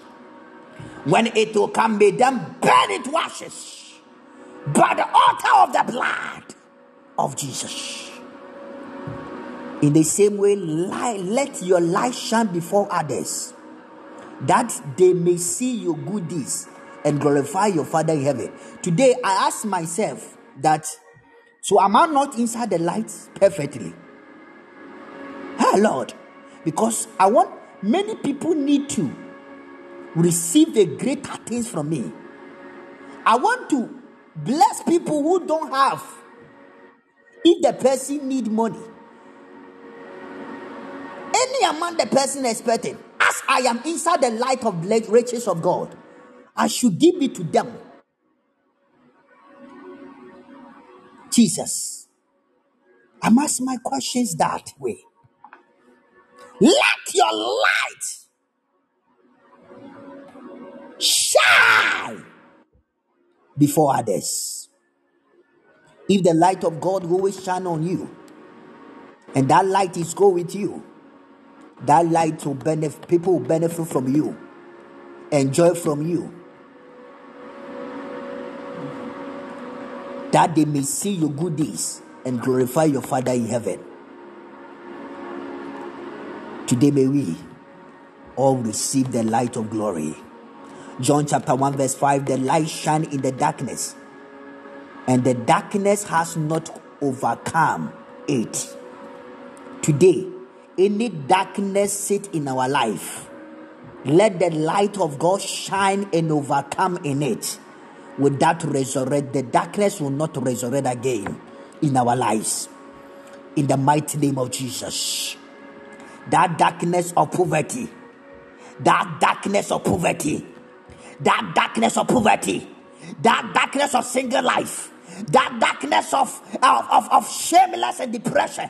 When it will come, may them burn into ashes by the altar of the blood of Jesus. In the same way, let your light shine before others, that they may see your good deeds and glorify your Father in heaven. Today, I ask myself that, so am I not inside the light perfectly? Ah, Lord, because I want many people need to receive the greater things from me. I want to bless people who don't have. If the person need money, any amount the person expecting, as I am inside the light of riches of God, I should give it to them. Jesus, I'm asking my questions that way. Let your light shine before others. If the light of God always shine on you, and that light is go with you, that light will benefit people will benefit from you, enjoy from you. That they may see your good deeds and glorify your Father in heaven. Today may we all receive the light of glory. John chapter 1, verse 5 The light shine in the darkness, and the darkness has not overcome it. Today, any darkness sit in our life, let the light of God shine and overcome in it. With that resurrect, the darkness will not resurrect again in our lives. In the mighty name of Jesus. That darkness of poverty, that darkness of poverty, that darkness of poverty, that darkness of single life, that darkness of, of, of, of shameless and depression,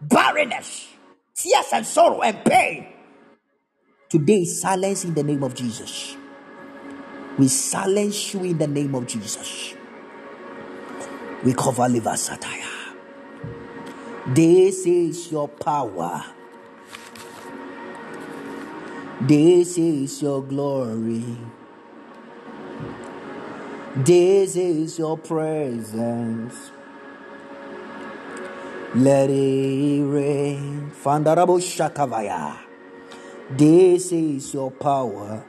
barrenness, tears and sorrow and pain. Today silence in the name of Jesus. We silence you in the name of Jesus. We cover liver satire. This is your power. This is your glory. This is your presence. Let it rain. Fandarabo Shakavaya. This is your power.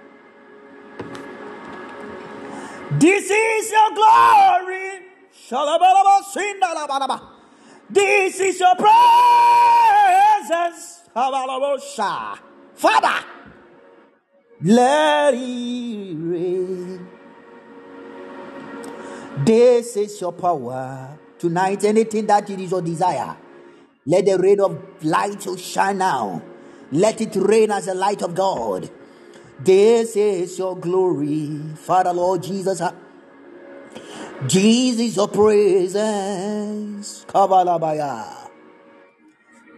This is your glory. Shalabalaba Sindalabalaba. This is your presence. Father, let it rain. This is your power. Tonight, anything that it is your desire, let the rain of light shine now. Let it rain as the light of God. This is your glory, Father Lord Jesus. Jesus, your presence. Kabalabaya.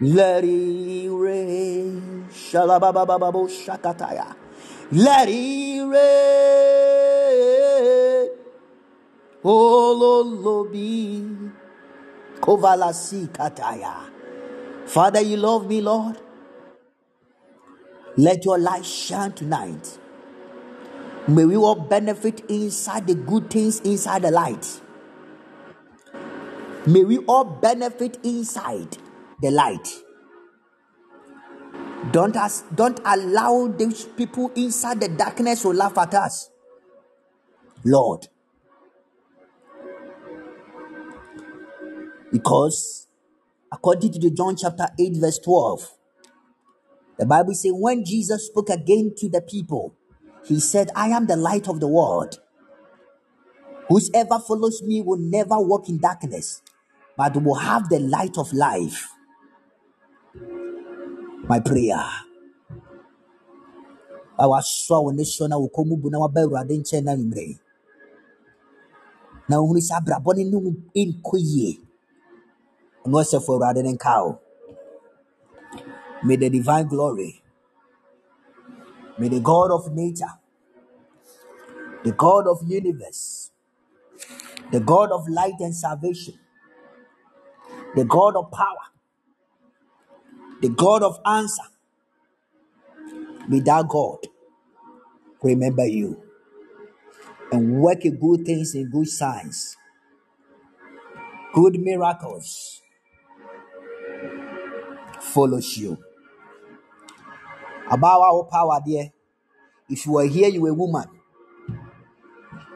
Let it rain. Shalababababo shakataya. Let it rain. Ololobi. Kovalasi kataya. Father, you love me, Lord. Let your light shine tonight. May we all benefit inside the good things inside the light. May we all benefit inside the light. Don't, as, don't allow those people inside the darkness to laugh at us. Lord. Because according to the John chapter 8, verse 12, the Bible says, when Jesus spoke again to the people, he said, I am the light of the world. Whosoever follows me will never walk in darkness, but will have the light of life. My prayer. a wasɔ wo ne so na wo kɔn mu bu na waba awurade nkyɛn na nwummerɛ yi. na wohunu sɛ abrabɔ no ne wo nkɔ ɔsɛfo awurade ne nka wo may the divine glory May the God of nature, the God of universe, the God of light and salvation, the God of power, the God of answer, may that God remember you and work good things and good signs, good miracles follows you. About our power, dear. If you are here, you are a woman.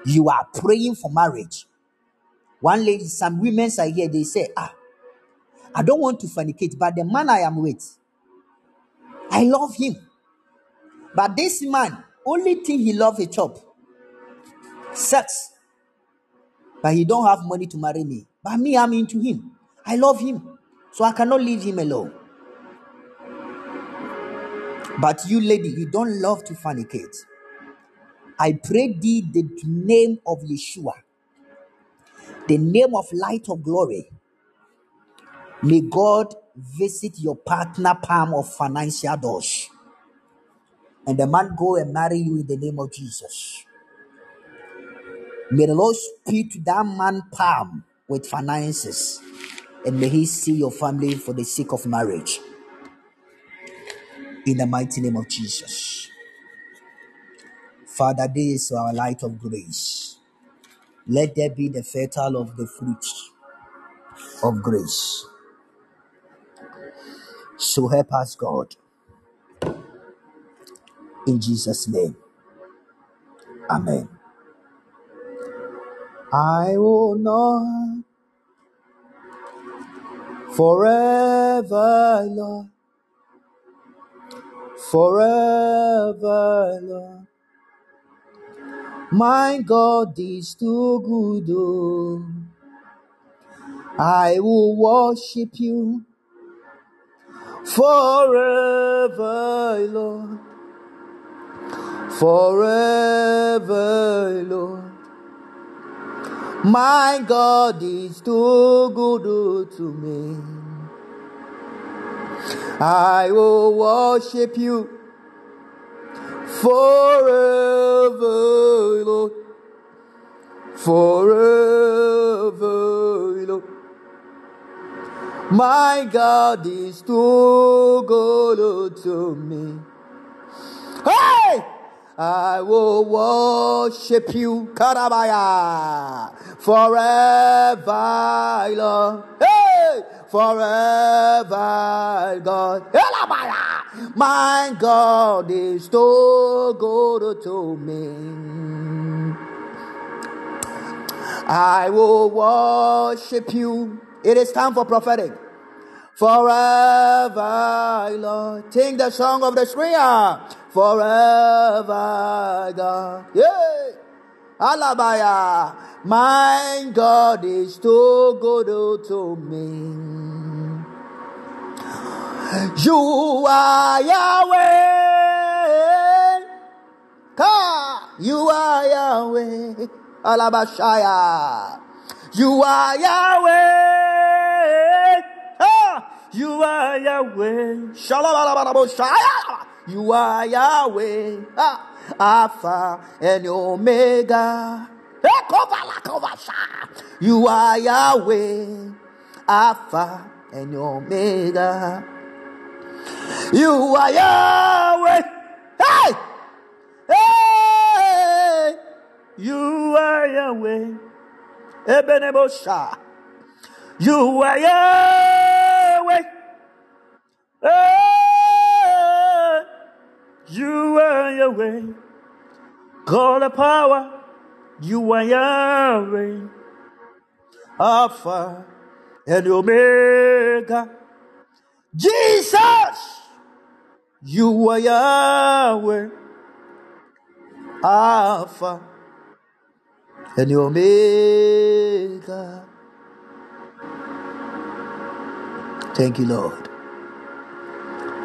You are praying for marriage. One lady, some women are here, they say, Ah, I don't want to fornicate, but the man I am with, I love him. But this man, only thing he love a chop, sex. But he don't have money to marry me. But me, I'm into him. I love him. So I cannot leave him alone. But you, lady, you don't love to fornicate. I pray thee the name of Yeshua, the name of light of glory. May God visit your partner palm of financial doors. And the man go and marry you in the name of Jesus. May the Lord speak to that man palm with finances. And may he see your family for the sake of marriage. In the mighty name of Jesus. Father, this is our light of grace. Let there be the fertile of the fruit of grace. So help us, God. In Jesus' name. Amen. I will not forever, Lord. Forever, Lord. My God is too good. Oh. I will worship you forever, Lord. Forever, Lord. My God is too good to me. I will worship you forever, Lord. Forever, Lord. My God is too good to me. Hey! I will worship you, Karabaya, forever, Lord. Hey! Forever, God. Elabaya! My God is too good to me. I will worship you. It is time for prophetic. Forever, Lord. Sing the song of the Sriya. Forever, God. Yeah. Alabaya. My God is too good to me. You are Yahweh. Ka. You are Yahweh. Alabashaya. You are Yahweh. Ah, you are Yahweh. Shalalalalabashaya. You are Yahweh. Ah, Alpha and Omega. Ekovalakavasha. You are Yahweh. Alpha and Omega. You are Yahweh. Hey! Hey! You are Yahweh. Ebenebosha. You are Yahweh. Hey! You are Yahweh. God of power. You are Yahweh. Alpha and Omega. Jesus. You are Yahweh. Alpha and Omega. Thank you, Lord.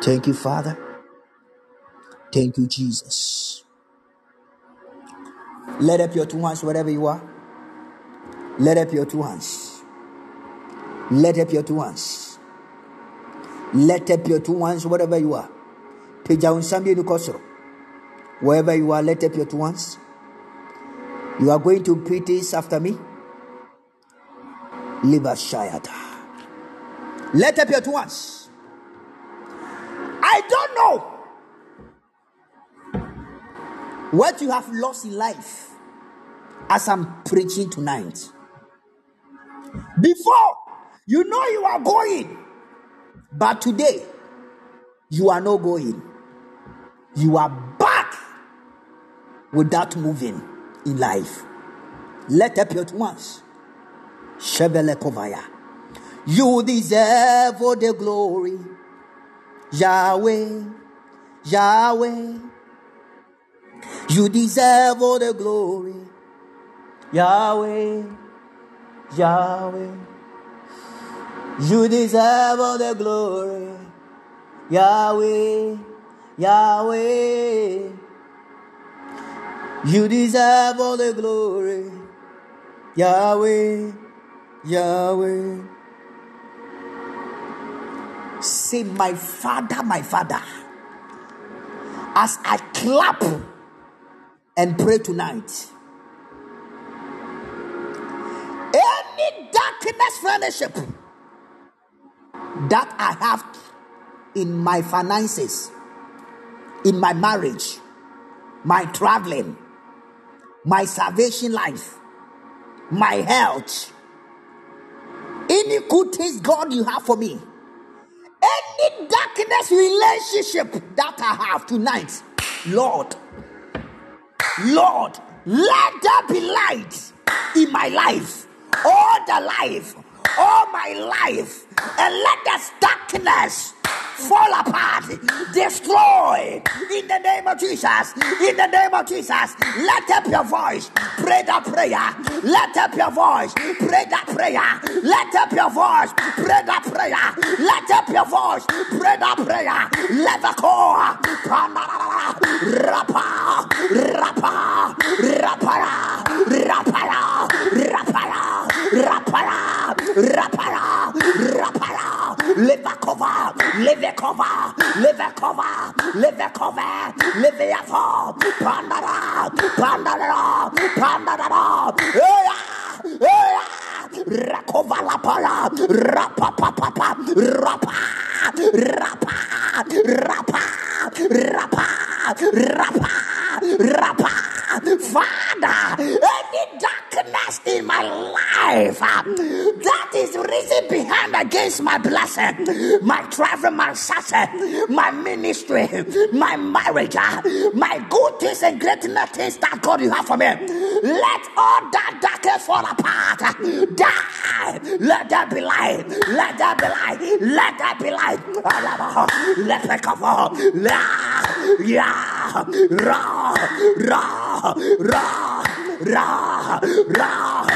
Thank you, Father. Thank you, Jesus. Let up your two hands wherever you are. Let up your two hands. Let up your two hands. Let up your two hands wherever you are. Wherever you are, let up your two hands. You are going to repeat this after me. Libashayata. Let up your two hands. I don't know what you have lost in life as I'm preaching tonight. Before you know you are going, but today you are not going. You are back without moving in life. Let up your once. Chevele Kovaya. You deserve all the glory. Yahweh, Yahweh. You deserve all the glory. Yahweh, Yahweh. You deserve all the glory. Yahweh, Yahweh. You deserve all the glory. Yahweh, Yahweh. Say, my father, my father. As I clap and pray tonight. Any darkness fellowship that I have in my finances, in my marriage, my traveling, my salvation life, my health, any good things God you have for me, any darkness relationship that I have tonight, Lord, Lord, let there be light in my life, all the life, all my life, and let the darkness fall apart, destroy. In the name of Jesus. In the name of Jesus, let up your voice, pray that prayer. Let up your voice, pray that prayer. Let up your voice, pray that prayer. Let up your voice, pray that prayer. Let the core, rapa, rapa, rapara, rapara, rapara, rapara, rapara, rapara, levakova, levakova, levakova, levakova, leviatho, pandara, pandara, pandara, eya, eya. Rakova la para, rapa papa papa, rapa, rapa, rapa, rapa, rapa, rapa. Father, any darkness in my life uh, that is risen behind against my blessing, my travel, my success, my ministry, my marriage, uh, my good things and great things that God you have for me. Let all that darkness fall apart. Die. Let that be light. Let that be light. Let that be light. Let it cover. Yeah. Ra. Ra. Ra. Ra. Ra.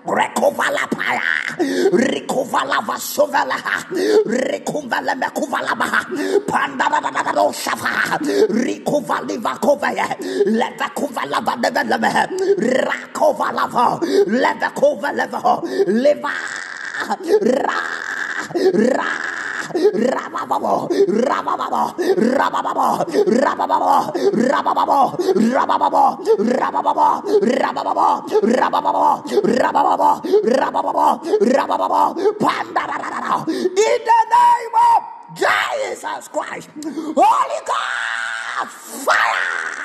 Recovala paya, recovala vasovala, recovala mecuvala baha, pandara do shafa, recovali vakovaya, levacovala vadeveleme, rakovala va, levacovala va, leva, ra. Rabababo, Rabababo, Rabababo, Rabababo, Rabababo, Rabababo, Rabababo, Rabababo, Rabababo, Rabababo, Rabababo, Rabababo, Panda, in the name of Jesus Christ, Holy God, fire,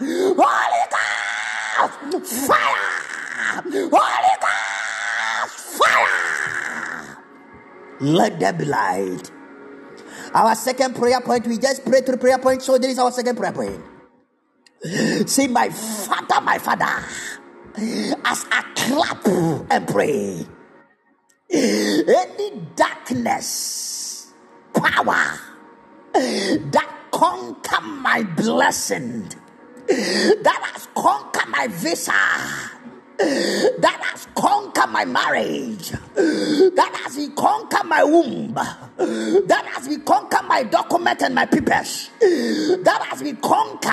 Holy God, fire, Holy God, fire. Let there be light. Our second prayer point, we just prayed through prayer point, so this is our second prayer point. Say, my father, my father, as I clap and pray, any darkness, power that conquer my blessing, that has conquered my visa that has conquered my marriage, that has conquered my womb, that has we conquered my document and my papers, that has we conquered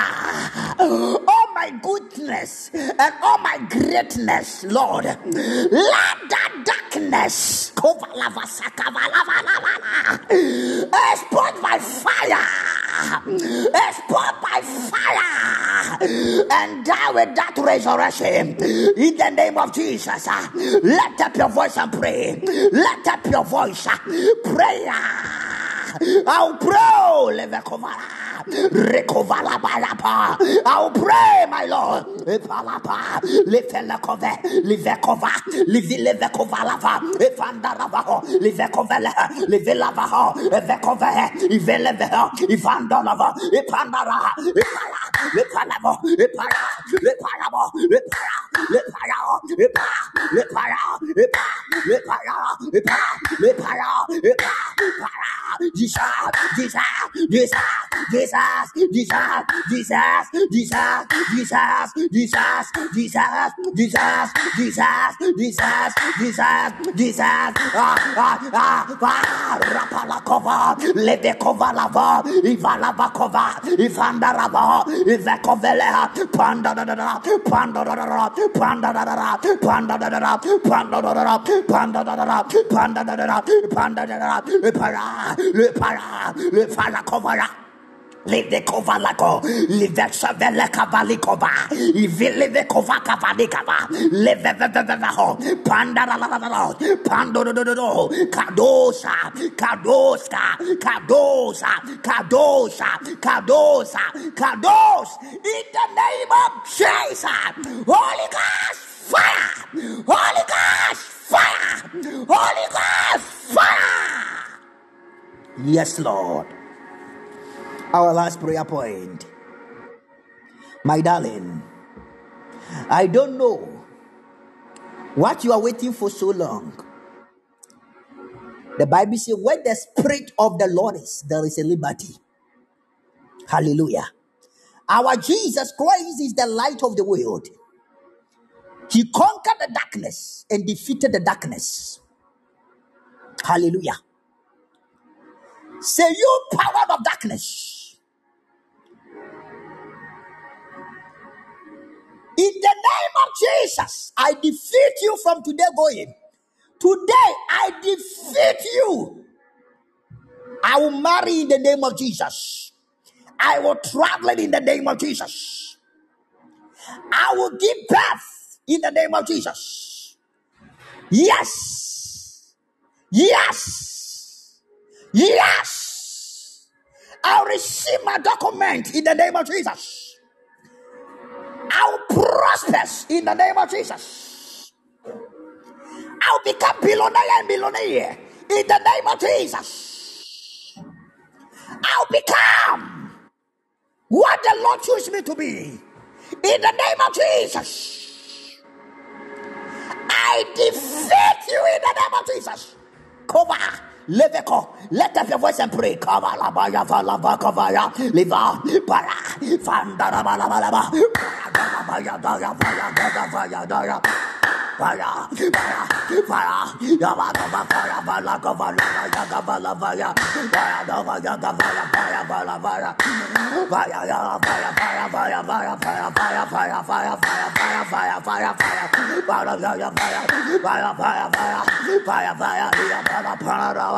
all my goodness and all my greatness, Lord. Let that darkness export by fire, export by fire, and die with that resurrection. In the name of Jesus, let up your voice and pray. Let up your voice, prayer. Au pro, leve a comara. I'll pray, my Lord. Livelekove, livekova, livilevekova lava, ifandaravaho, livekovele, livilavaho, evekove, iveleveho, ivandolava, ipandara, ipala, ipalavo, ipala, ipalavo, ipala, ipalao, ipa, ipala, ipa, ipala, ipa, ipala, ipa, ipala, Jesus, Jesus, Jesus, Jesus. Jesus, Jesus, Jesus, Jesus, Jesus, Jesus, Jesus, Jesus, Jesus, Jesus, Jesus, Jesus, ah, ah, ah, ah, Rapalakova, Levekova lava, Ivalavakova, Ivandarava, Ivekoveleha, Pandadara, Pandadara, Pandadara, Pandadara, Pandadara, Pandadara, Pandadara, Pandadara, Para, Para, Para, Leve kovalako, leve savele kavalikova, ivileve kova kavalikava, leve veveveho, pandaralalalo, pandodododo, kadosa, kadoska, kadosa, kadosa, kadosa, kados, in the name of Jesus, Holy Ghost, fire, Holy Ghost, fire, Holy Ghost, fire. Yes, Lord our last prayer point. My darling, I don't know what you are waiting for so long. The Bible says, where the Spirit of the Lord is, there is a liberty. Hallelujah. Our Jesus Christ is the light of the world. He conquered the darkness and defeated the darkness. Hallelujah. Say, you power of darkness. In the name of Jesus, I defeat you from today going. Today, I defeat you. I will marry in the name of Jesus. I will travel in the name of Jesus. I will give birth in the name of Jesus. Yes. Yes. Yes. I'll receive my document in the name of Jesus. I'll prosper in the name of Jesus. I'll become billionaire and billionaire in the name of Jesus. I'll become what the Lord chose me to be in the name of Jesus. I defeat you in the name of Jesus. Cover. Leveko, let up your voice and pray. Liva para. Fire, fire, fire, fire, Fire, Fire, Fire, Bala Fire, Fire, Fire, Fire, Fire, Fire, Fire, Fire, Fire, Fire, Fire, Fire, Fire, Fire, Fire, Bala Fire, Fire, Fire, Fire, Fire, Fire, Fire, Yabala Parava, Fire,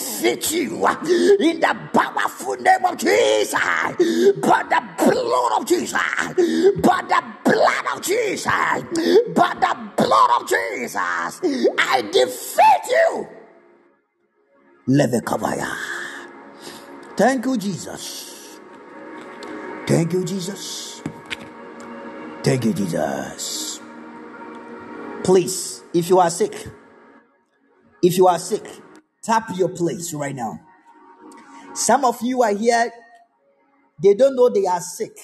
defeat you in the powerful name of Jesus, by the blood of Jesus, by the blood of Jesus, by the blood of Jesus. I defeat you. Levekavaya. Thank you, Jesus. Thank you, Jesus. Thank you, Jesus. Please, if you are sick, if you are sick, tap your place right now. Some of you are here, they don't know they are sick.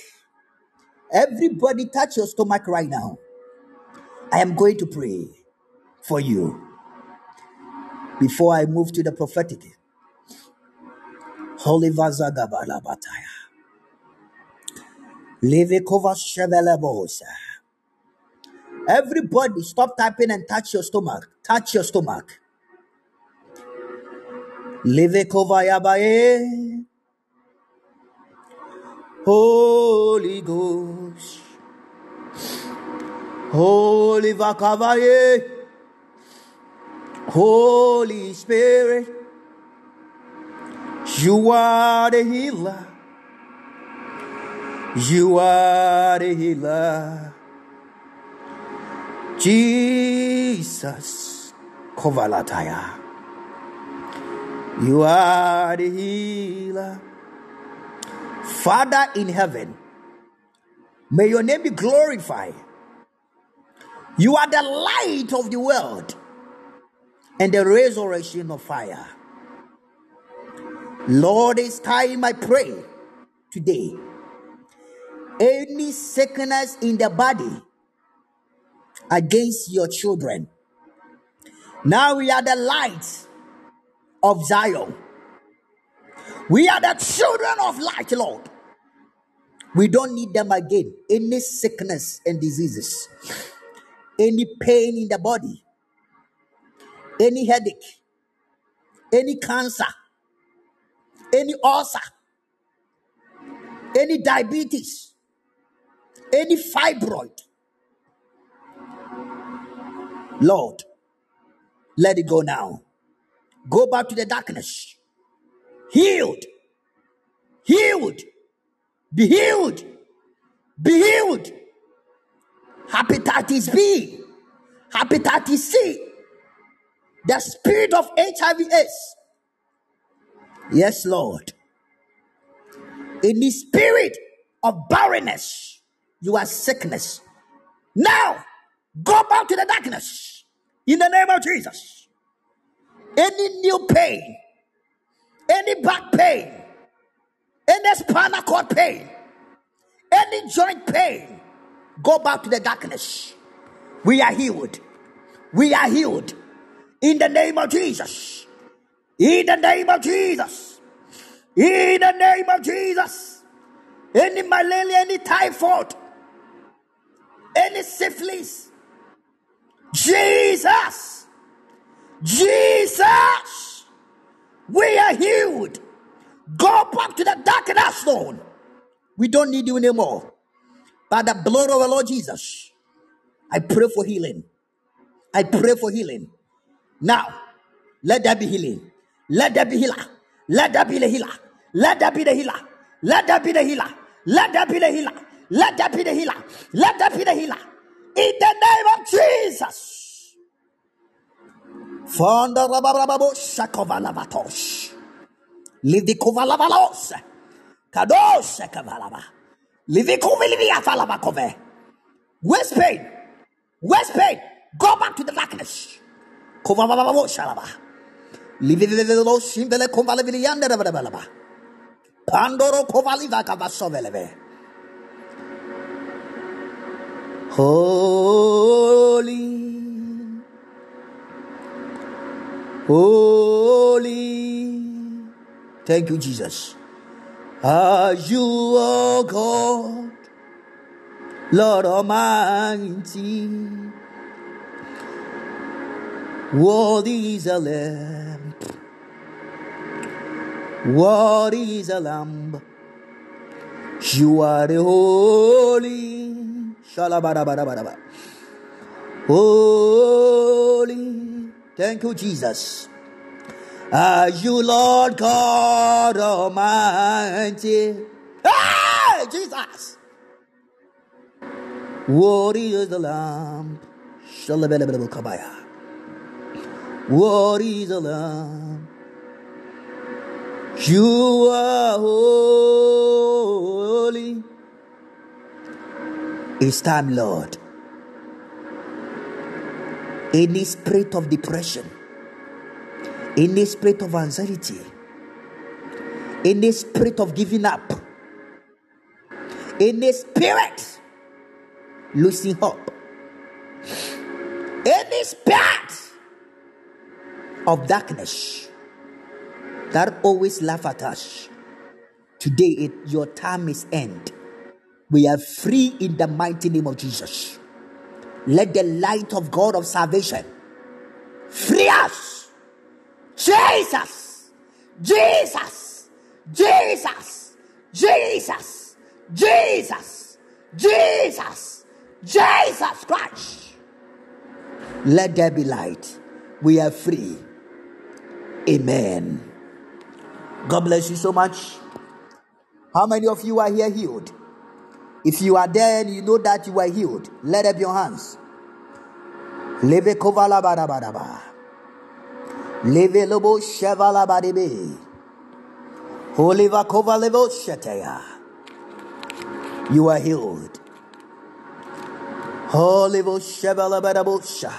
Everybody, touch your stomach right now. I am going to pray for you before I move to the prophetic. Holy Vazagabalabataya. Levikova Shevelebosa. Everybody, stop tapping and touch your stomach. Touch your stomach. Holy Ghost. Holy Vakavaye. Holy Spirit. You are the healer. You are the healer. Jesus. Kovalataya. You are the healer. Father in heaven, may your name be glorified. You are the light of the world and the resurrection of fire. Lord, it's time I pray today. Any sickness in the body against your children. Now we are the light of Zion. We are the children of light, Lord. We don't need them again. Any sickness and diseases, any pain in the body, any headache, any cancer, any ulcer, any diabetes, any fibroid. Lord, let it go now. Go back to the darkness. Healed. Healed. Be healed. Be healed. Hepatitis B. Hepatitis C. The spirit of HIV AIDS. Yes, Lord. In the spirit of barrenness, you are sickness. Now, go back to the darkness. In the name of Jesus. Any new pain, any back pain, any spinal cord pain, any joint pain, go back to the darkness. We are healed. We are healed. In the name of Jesus. In the name of Jesus. In the name of Jesus. Any malaria, any typhoid, any syphilis. Jesus. Jesus. We are healed. Go back to the darkness, Lord. We don't need you anymore. By the blood of the Lord Jesus, I pray for healing. I pray for healing. Now, let there be healing. Let there be healer. Let there be the healer. Let there be the healer. Let there be the healer. Let there be the healer. Let there be the healer. Let there be the healer. In the name of Jesus. Fonda rabarababo shakovalavatos. Livikovalabalos. Kados kavalaba. Livikovilivia falabakove. West pain. West pain. Go back to the darkness. Kovavavavo shalaba. Livivivilo shimbele kovalivilianda rabalaba. Pandoro kovaliva kavasoveleve. Holy. Holy. Thank you, Jesus. Are you, O God, Lord Almighty? What is a lamb? What is a lamb? You are the holy. Shalabarabarabara. Holy. Thank you, Jesus. Are you Lord God Almighty? Hey, Jesus. What is the lamb? Shalabarabarabara. What is the lamb? You are holy. It's time, Lord. Any spirit of depression, any spirit of anxiety, any spirit of giving up, any spirit losing hope, any spirit of darkness that always laugh at us. Today, it, your time is end. We are free in the mighty name of Jesus. Let the light of God of salvation free us. Jesus, Jesus, Jesus, Jesus, Jesus, Jesus, Jesus Christ. Let there be light. We are free. Amen. God bless you so much. How many of you are here healed? If you are there and you know that you are healed, let up your hands. Leve kovala badabadaba. Leve lobo shevala badibe. Oliva kovalevo sheteya. You are healed. Olivo shevala badabosha.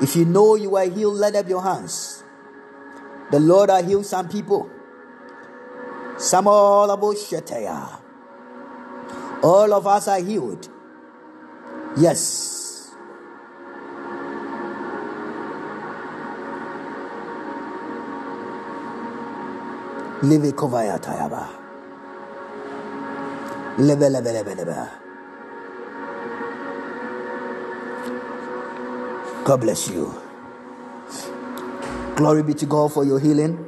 If you know you are healed, let up your hands. The Lord has healed some people. Some all about sheteya. All of us are healed. Yes. Live kovaya tayaba. Lebe lebe lebe. God bless you. Glory be to God for your healing.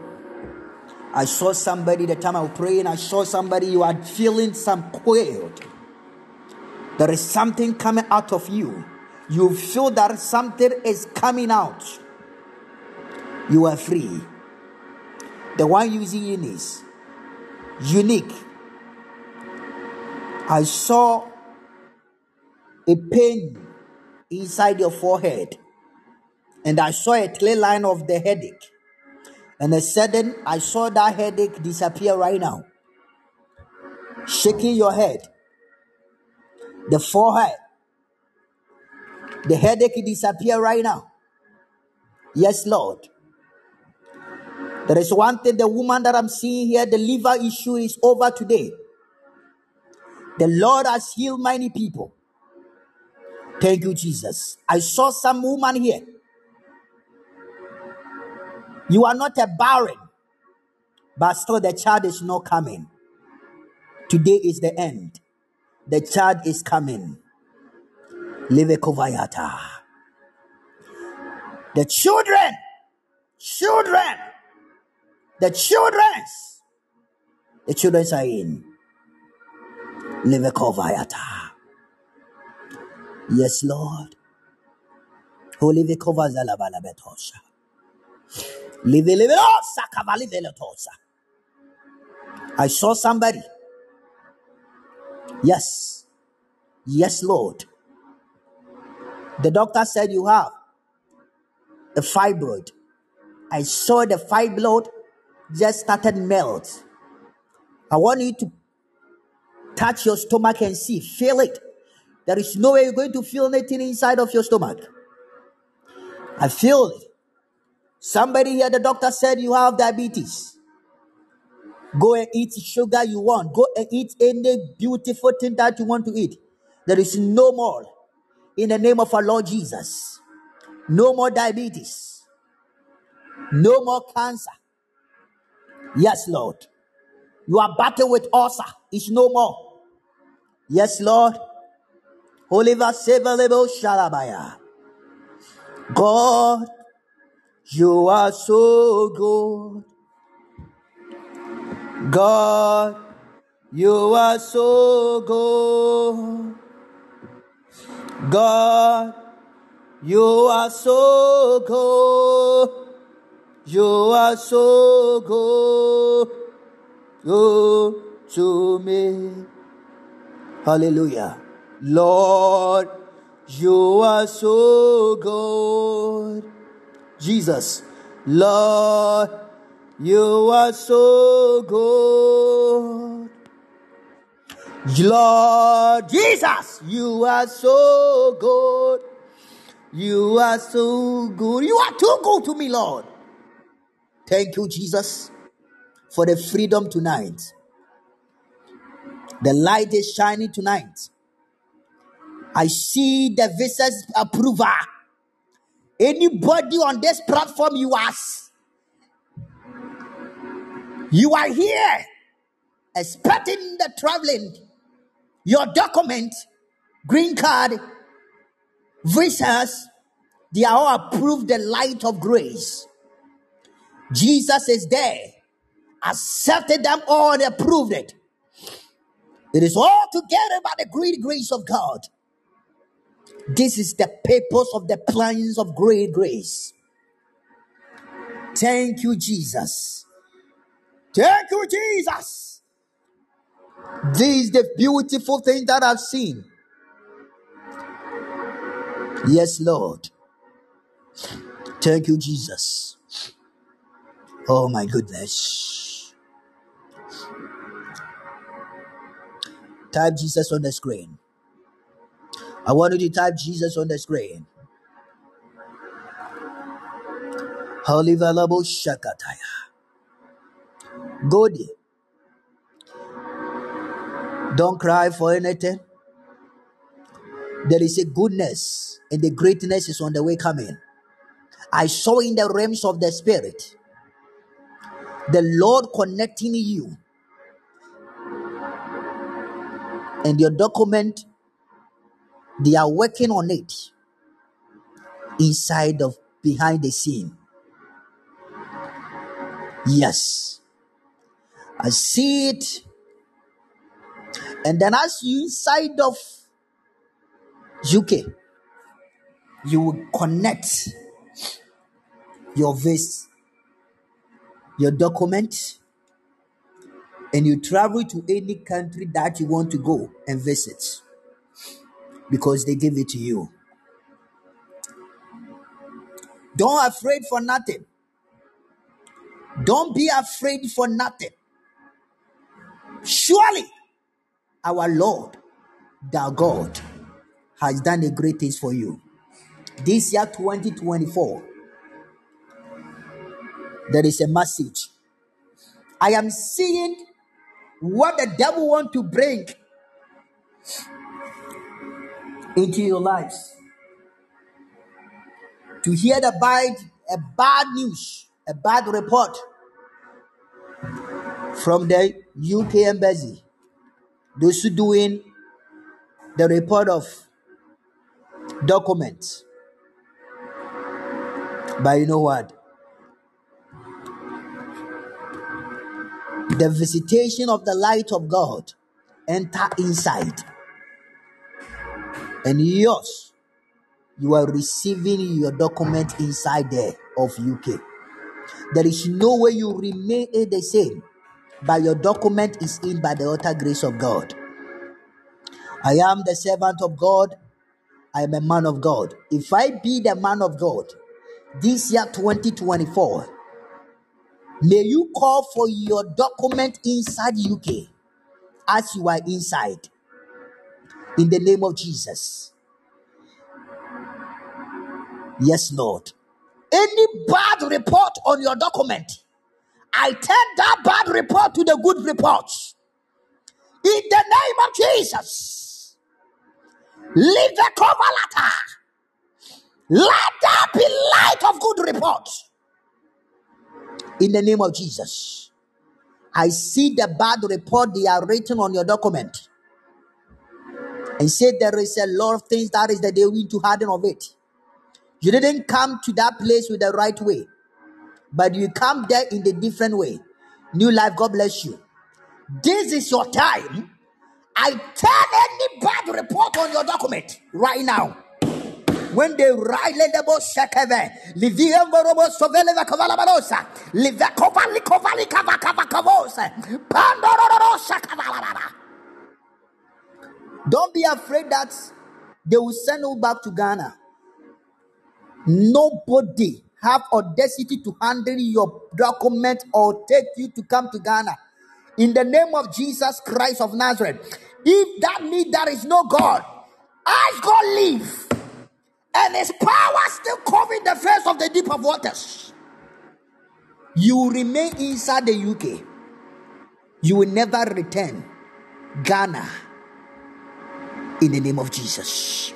I saw somebody the time I was praying, I saw somebody you are feeling some coiled. There is something coming out of you. You feel that something is coming out. You are free. The one using in is unique. I saw a pain inside your forehead, and I saw a clear line of the headache. And a sudden, I saw that headache disappear right now. Shaking your head, the forehead, the headache disappear right now. Yes, Lord. There is one thing the woman that I'm seeing here, the liver issue is over today. The Lord has healed many people. Thank you, Jesus. I saw some woman here. You are not a barren, but still the child is not coming. Today is the end. The child is coming. Live kovayata. The children, children, the children's, the children's are in. Live kovayata. Yes, Lord. Oh, Holy Vikova I saw somebody. Yes. Yes, Lord. The doctor said you have a fibroid. I saw the fibroid just started melt. I want you to touch your stomach and see, feel it. There is no way you're going to feel anything inside of your stomach. I feel it. Somebody here, the doctor said you have diabetes. Go and eat sugar you want. Go and eat any beautiful thing that you want to eat. There is no more. In the name of our Lord Jesus. No more diabetes. No more cancer. Yes, Lord. You are battling with ulcer. It's no more. Yes, Lord. Oliver Sevalebo Shalabaya. God, you are so good. God, you are so good. God, you are so good. You are so good. Good to me. Hallelujah. Lord, you are so good. Jesus, Lord, you are so good. Lord Jesus, you are so good. You are so good. You are too good to me, Lord. Thank you, Jesus, for the freedom tonight. The light is shining tonight. I see the visitors approver. Anybody on this platform, you are, you are here expecting the traveling, your document, green card, visas, they are all approved the light of grace. Jesus is there, accepted them all and approved it. It is all together by the great grace of God. This is the purpose of the plans of great grace. Thank you, Jesus. Thank you, Jesus. This is the beautiful thing that I've seen. Yes, Lord. Thank you, Jesus. Oh, my goodness. Type Jesus on the screen. I want you to type Jesus on the screen. Holy Valabo Shakataya. Go there. Don't cry for anything. There is a goodness and the greatness is on the way coming. I saw in the realms of the spirit the Lord connecting you and your document. They are working on it inside of behind the scene. Yes, I see it. And then as you inside of UK, you will connect your visa, your document, and you travel to any country that you want to go and visit because they give it to you. Don't afraid for nothing. Don't be afraid for nothing. Surely our Lord, thou God, has done a great things for you. This year 2024, there is a message. I am seeing what the devil want to bring into your lives. To hear the bad, a bad news, a bad report from the UK embassy. Those who doing the report of documents. But you know what? The visitation of the light of God enter inside. And yours, you are receiving your document inside there of UK. There is no way you remain the same, but your document is in by the utter grace of God. I am the servant of God. I am a man of God. If I be the man of God, this year 2024, may you call for your document inside UK as you are inside. In the name of Jesus. Yes, Lord. Any bad report on your document, I turn that bad report to the good report. In the name of Jesus. Leave the cover letter. Let there be light of good report. In the name of Jesus. I see the bad report they are written on your document. And said there is a lot of things that is that they need to harden of it. You didn't come to that place with the right way, but you come there in the different way. New life, God bless you. This is your time. I tell any bad report on your document right now. When they write the boss shakeve, livia borobo sovele va kavala barosa, liva kovali kovali kava Don't be afraid that they will send you back to Ghana. Nobody have audacity to handle your document or take you to come to Ghana. In the name of Jesus Christ of Nazareth, if that means there is no God, as God live, and his power still covering the face of the deep of waters, you remain inside the UK. You will never return Ghana in the name of Jesus.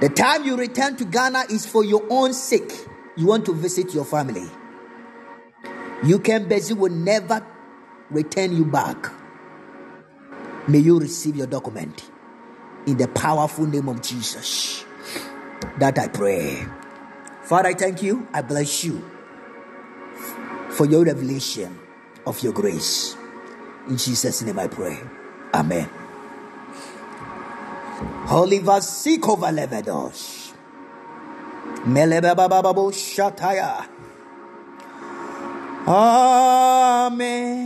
The time you return to Ghana is for your own sake. You want to visit your family. UK Embassy will never return you back. May you receive your document in the powerful name of Jesus. That I pray. Father, I thank you. I bless you for your revelation of your grace. In Jesus' name I pray. Amen. Holy Vasikova Levedos. Melebababo Shataya. Amen.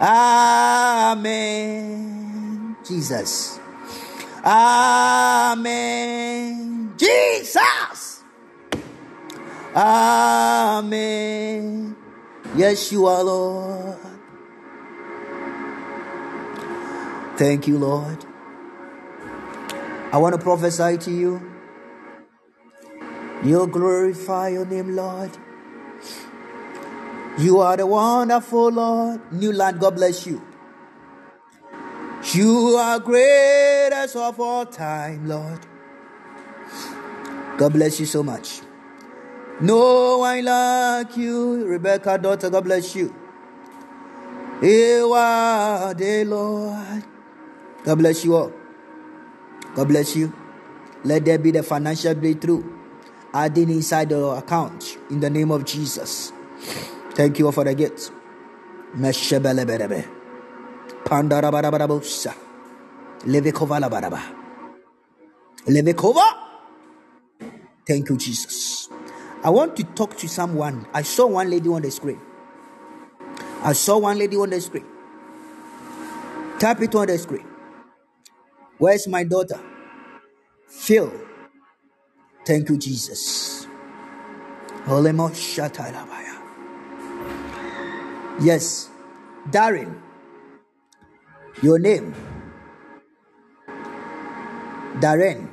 Amen. Jesus. Amen. Jesus. Amen. Yes, you are, Lord. Thank you, Lord. I want to prophesy to you. You'll glorify your name, Lord. You are the wonderful Lord. New land, God bless you. You are greatest of all time, Lord. God bless you so much. No one like you, Rebecca, daughter. God bless you. You are the Lord. God bless you all. God bless you. Let there be the financial breakthrough adding inside your account in the name of Jesus. Thank you all for the gift. Meshebelebelebe. Pandarabarababusa. Levekova labaraba. Levekova. Thank you, Jesus. I want to talk to someone. I saw one lady on the screen. I saw one lady on the screen. Tap it on the screen. Where's my daughter? Phil. Thank you, Jesus. Yes, Darren. Your name? Darren.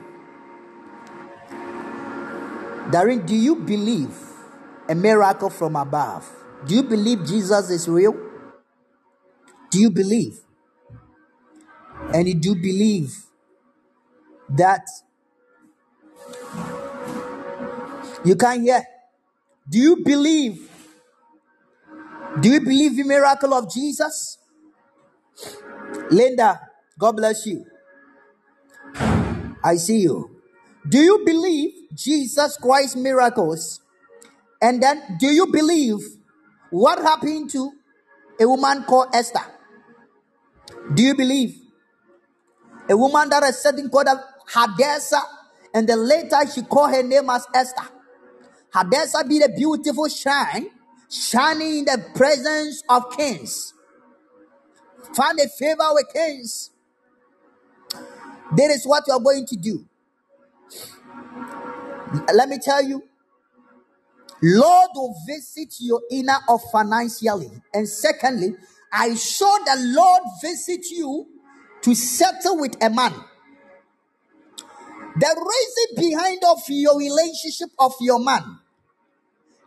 Darren, do you believe a miracle from above? Do you believe Jesus is real? Do you believe? And you do believe that you can't hear? Do you believe? Do you believe the miracle of Jesus? Linda, God bless you. I see you. Do you believe Jesus Christ miracles? And then do you believe what happened to a woman called Esther? Do you believe? A woman that is setting called Hadassah, and then later she called her name as Esther. Hadassah be the beautiful shine, shining in the presence of kings. Find a favor with kings. That is what you are going to do. Let me tell you, Lord will visit your inner of financially. And secondly, I saw the Lord visit you to settle with a man. The reason behind of your relationship of your man,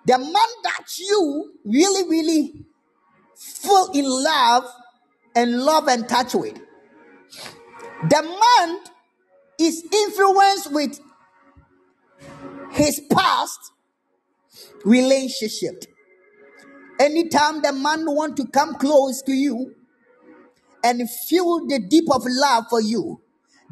the man that you really, really fall in love and love and touch with, the man is influenced with his past relationship. Anytime the man want to come close to you and feel the deep of love for you,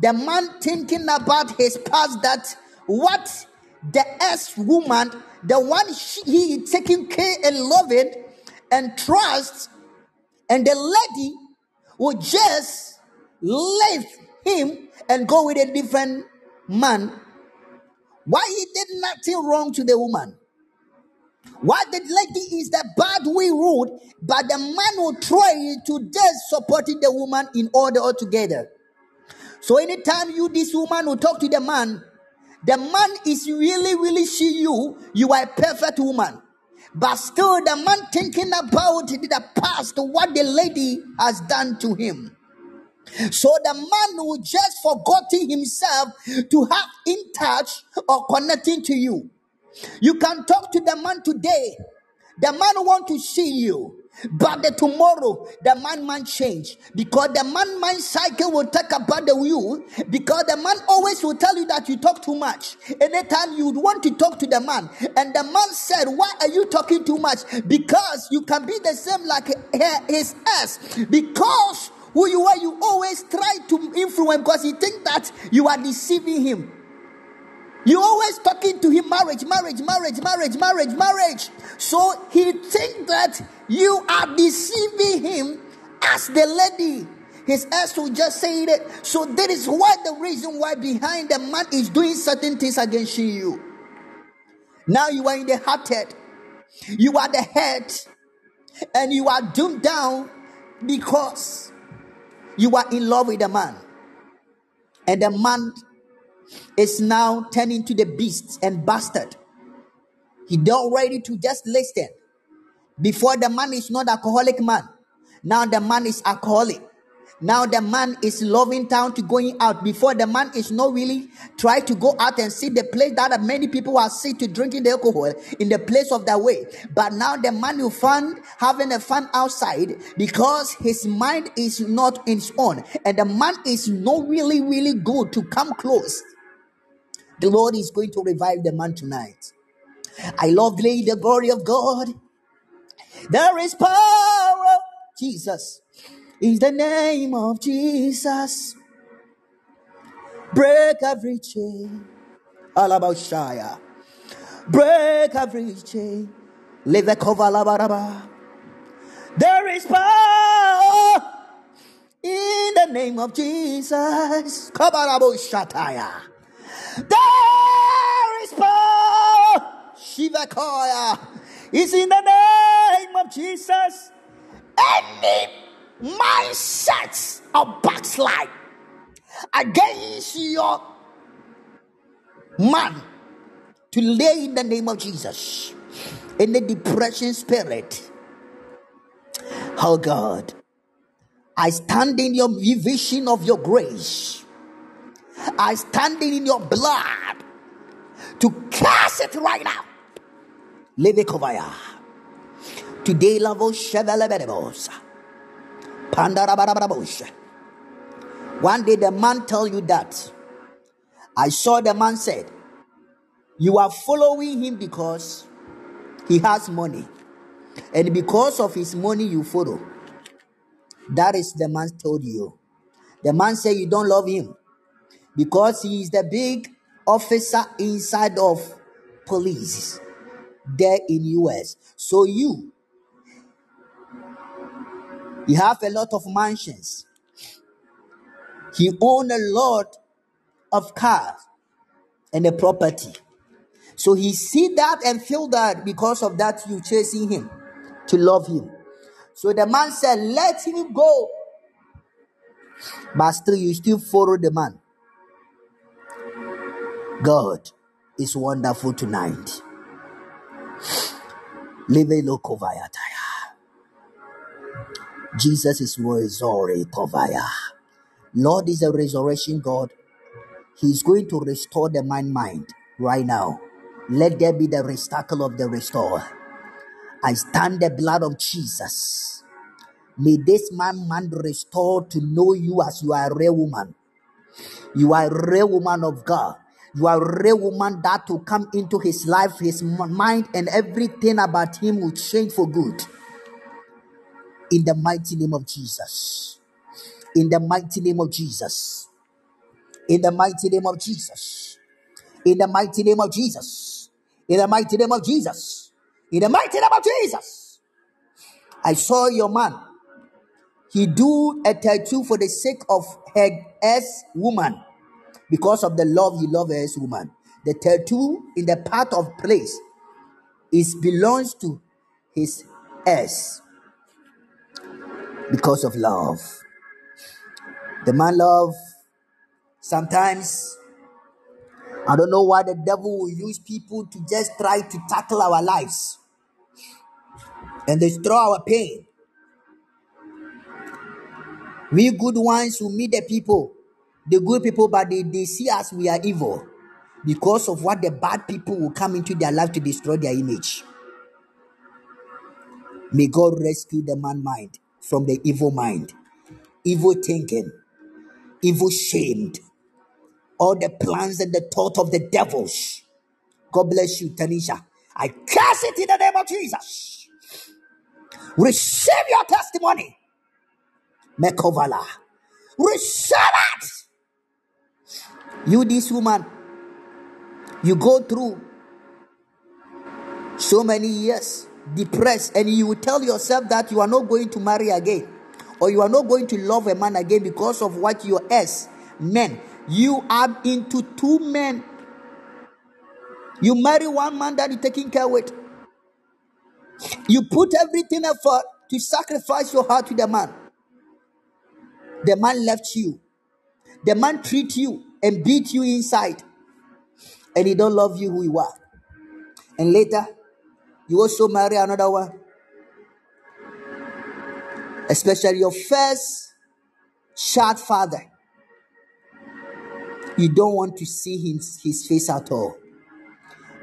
the man thinking about his past that what the ex woman, the one she, he taking care and loving and trust, and the lady will just leave him and go with a different man. Why he did nothing wrong to the woman? Why the lady is the bad way rude, but the man will try to just supporting the woman in order altogether. So anytime you this woman will talk to the man, the man is really, really see you. You are a perfect woman. But still, the man thinking about the past what the lady has done to him. So the man who just forgotten himself to have in touch or connecting to you. You can talk to the man today. The man want to see you. But the tomorrow, the man man change because the man man cycle will talk about the you because the man always will tell you that you talk too much. Anytime you want to talk to the man, and the man said, Why are you talking too much? Because you can be the same like his ass. Because who you are, you always try to influence because you think that you are deceiving him. You always talking to him marriage, marriage, marriage, marriage, marriage, marriage. So he think that you are deceiving him as the lady. His ass will just say it. So that is why the reason why behind the man is doing certain things against you. Now you are in the hearted. You are the head. And you are doomed down because you are in love with the man. And the man is now turning to the beast and bastard. He don't ready to just listen. Before the man is not alcoholic man. Now the man is alcoholic. Now the man is loving town to going out. Before the man is not really try to go out and see the place that many people are see to drinking the alcohol in the place of their way. But now the man will find having a fun outside because his mind is not in his own. And the man is not really, really good to come close. The Lord is going to revive the man tonight. I love the glory of God. There is power. Jesus is the name of Jesus. Break every chain. All about Shire. Break every chain. Live the cover. There is power in the name of Jesus. Kabarabo Shataya. There is power. Shivakaya. Is in the name of Jesus. Any mindset of backslide against your man to lay in the name of Jesus. In the depression spirit. Oh God, I stand in your vision of your grace. I stand in your blood to cast it right now. Levikovaya. Today, lavo sheveleberebos. Pandarabarabarabosha. One day the man tell you that. I saw the man said, You are following him because he has money. And because of his money, you follow. That is the man told you. The man said you don't love him because he is the big officer inside of police there in US. So you you have a lot of mansions. He owned a lot of cars and a property. So he see that and feel that because of that you chasing him to love him. So the man said, let him go. But still you still follow the man. God is wonderful tonight. Jesus is resurrected. Lord is a resurrection God. He's going to restore the mind mind right now. Let there be the restacle of the restorer. I stand the blood of Jesus. May this man man restore to know you as you are a real woman. You are a real woman of God. You are a real woman that will come into his life, his mind, and everything about him will change for good. In the mighty name of Jesus. In the mighty name of Jesus. In the mighty name of Jesus. In the mighty name of Jesus. In the mighty name of Jesus. In the mighty name of Jesus. I saw your man. He do a tattoo for the sake of her ex woman because of the love he loves woman. The tattoo in the part of place is belongs to his ex because of love. The man love sometimes I don't know why the devil will use people to just try to tackle our lives and destroy our pain. We good ones who meet the people, the good people, but they, they see us we are evil because of what the bad people will come into their life to destroy their image. May God rescue the man mind from the evil mind, evil thinking, evil shamed, all the plans and the thought of the devils. God bless you, Tanisha. I curse it in the name of Jesus. Receive your testimony. Mekovala. Receive it. You, this woman, you go through so many years depressed, and you tell yourself that you are not going to marry again, or you are not going to love a man again because of what your ex men. You are into two men. You marry one man that you're taking care with. You put everything effort to sacrifice your heart to the man. The man left you. The man treat you and beat you inside. And he don't love you who you are. And later, you also marry another one. Especially your first child father. You don't want to see his, his face at all.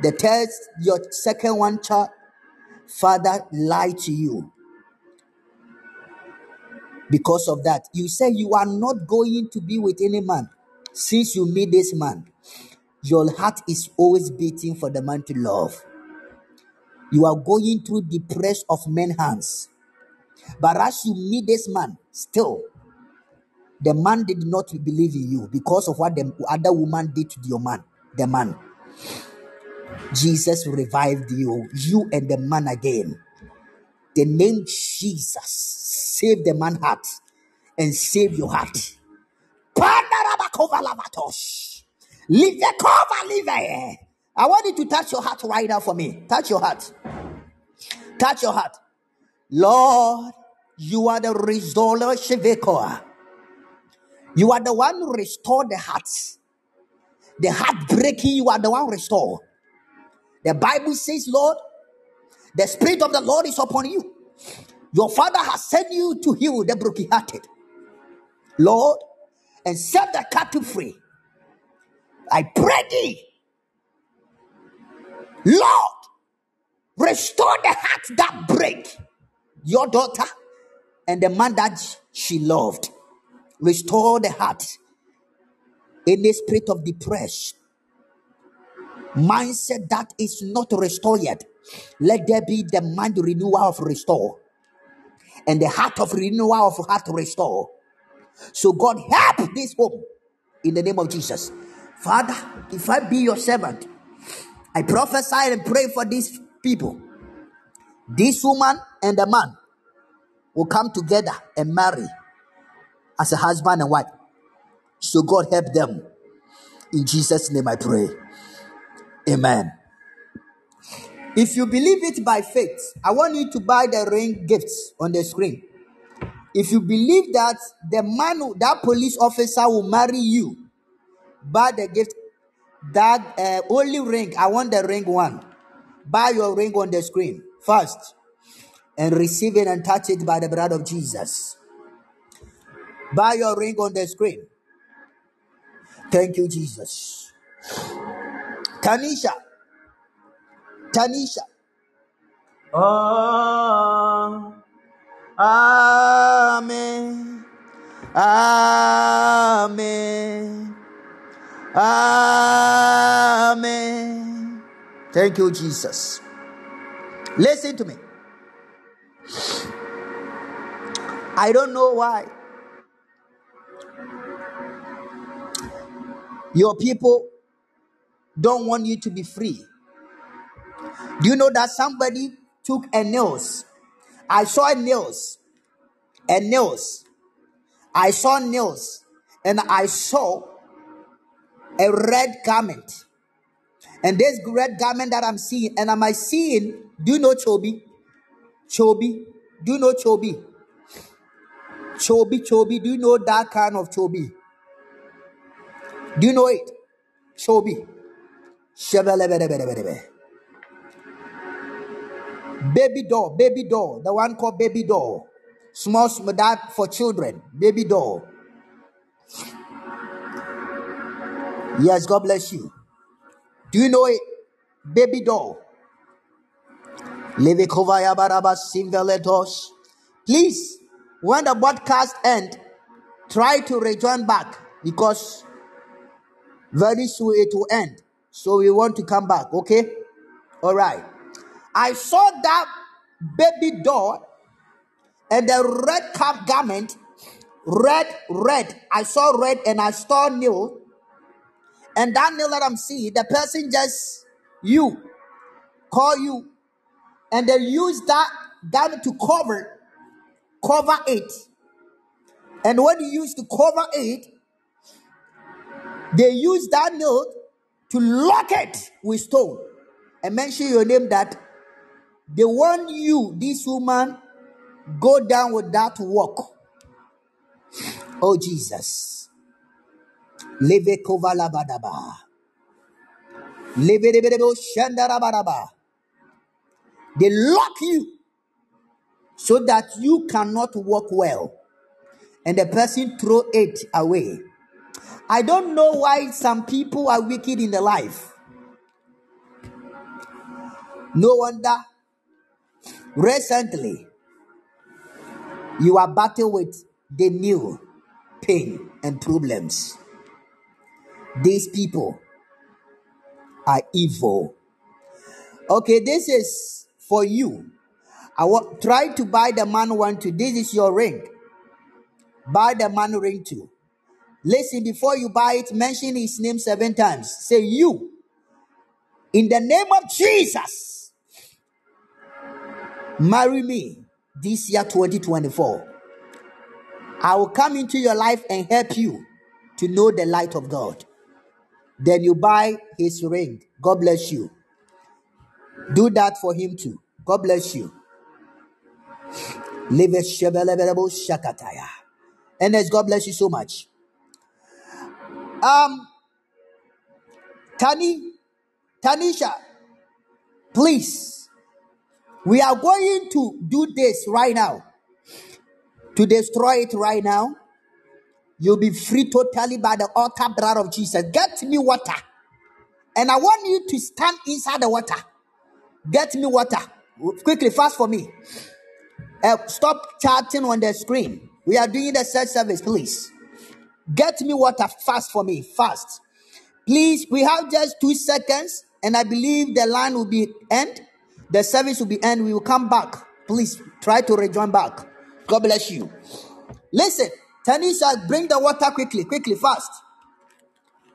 The third, your second one child father lied to you. Because of that, you say you are not going to be with any man. Since you meet this man, your heart is always beating for the man to love. You are going through the press of men hands. But as you meet this man, still, the man did not believe in you because of what the other woman did to your man, the man. Jesus revived you, you and the man again. The name Jesus save the man heart and save your heart. Pandarabakovalavatos. Leave the cover, it. I want you to touch your heart right now for me. Touch your heart. Touch your heart. Lord, you are the restorer, Shevekoa. You are the one who restore the hearts. The heart breaking, you are the one restore. The Bible says, Lord, the Spirit of the Lord is upon you. Your Father has sent you to heal the brokenhearted. Lord, and set the captive free. I pray thee, Lord, restore the heart that break your daughter and the man that she loved. Restore the heart. Any spirit of depression, mindset that is not restored yet, let there be the mind renewal of restore and the heart of renewal of heart restore. So God help this home in the name of Jesus. Father, if I be your servant, I prophesy and pray for these people. This woman and the man will come together and marry as a husband and wife. So God help them. In Jesus' name I pray. Amen. If you believe it by faith, I want you to buy the ring gifts on the screen. If you believe that the man, that police officer will marry you, buy the gift. That uh, only ring. I want the ring one. Buy your ring on the screen first and receive it and touch it by the blood of Jesus. Buy your ring on the screen. Thank you, Jesus. Tanisha. Tanisha. Oh, Amen. Amen. Amen. Thank you, Jesus. Listen to me. I don't know why your people don't want you to be free. Do you know that somebody took a nails? I saw nails, and nails. I saw nails, and I saw a red garment. And this red garment that I'm seeing, and am I seeing? Do you know Chobi? Chobi. Do you know Chobi? Chobi, Chobi. Do you know that kind of Chobi? Do you know it? Chobi. Baby doll, baby doll, the one called baby doll. Small, small that for children, baby doll. Yes, God bless you. Do you know it? Baby doll. Please, when the broadcast end, try to return back because very soon it will end. So we want to come back, okay? All right. I saw that baby doll and the red cap garment, red, red. I saw red and I saw new. And that nail that I'm seeing, the person just you call you, and they use that garment to cover, cover it. And when you use to cover it, they use that nail to lock it with stone and mention your name that they want you, this woman, go down with that walk. Oh Jesus. They lock you so that you cannot walk well. And the person throw it away. I don't know why some people are wicked in their life. No wonder recently you are battling with the new pain and problems. These people are evil. Okay, this is for you. I want try to buy the man one too. This is your ring. Buy the man ring too. Listen, before you buy it, mention his name seven times. Say you. In the name of Jesus. Marry me this year 2024. I will come into your life and help you to know the light of God. Then you buy his ring. God bless you. Do that for him too. God bless you. And as God bless you so much. Um, Tani, Tanisha, please. We are going to do this right now. To destroy it right now. You'll be free totally by the altar blood of Jesus. Get me water. And I want you to stand inside the water. Get me water. Quickly, fast for me. Uh, stop chatting on the screen. We are doing the search service, please. Get me water fast for me. Fast. Please, we have just two seconds, and I believe the line will be end. The service will be end. We will come back. Please try to rejoin back. God bless you. Listen, Tanisha, bring the water quickly, quickly, fast.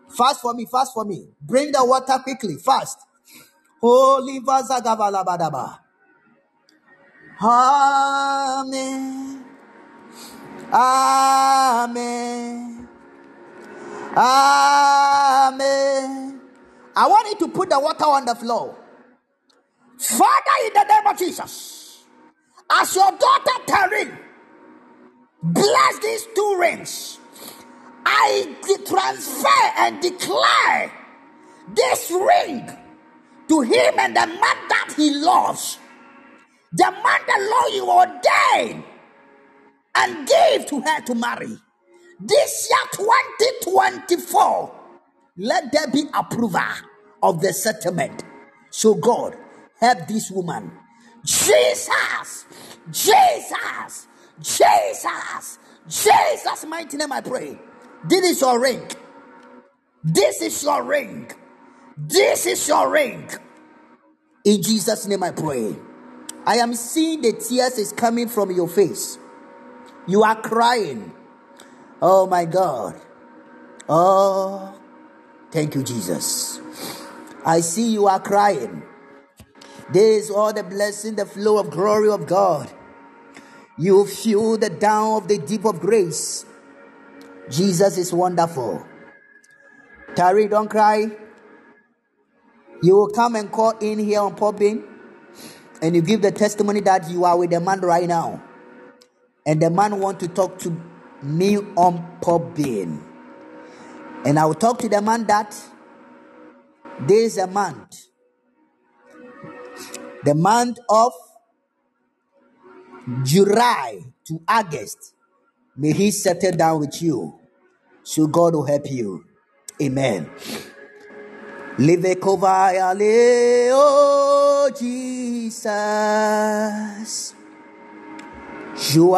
Fast for me, fast for me. Bring the water quickly, fast. Holy Vazagabalabadaba. Amen. Amen. Amen. I want you to put the water on the floor. Father, in the name of Jesus, as your daughter Taryn, bless these two rings. I transfer and declare this ring to him and the man that he loves. The man the Lord you ordained and gave to her to marry. This year 2024, let there be approval of the settlement. So God, help this woman. Jesus, Jesus, Jesus, Jesus, mighty name I pray. This is your ring. This is your ring. This is your ring. In Jesus' name I pray. I am seeing the tears is coming from your face. You are crying. Oh my God. Oh, thank you, Jesus. I see you are crying. There is all the blessing, the flow of glory of God. You feel the down of the deep of grace. Jesus is wonderful. Tari, don't cry. You will come and call in here on popping, and you give the testimony that you are with the man right now, and the man want to talk to me on popping, and I will talk to the man that there is a month, the month of July to August, may He settle down with you. So God will help you. Amen. Live kovaya le oh Jesus. You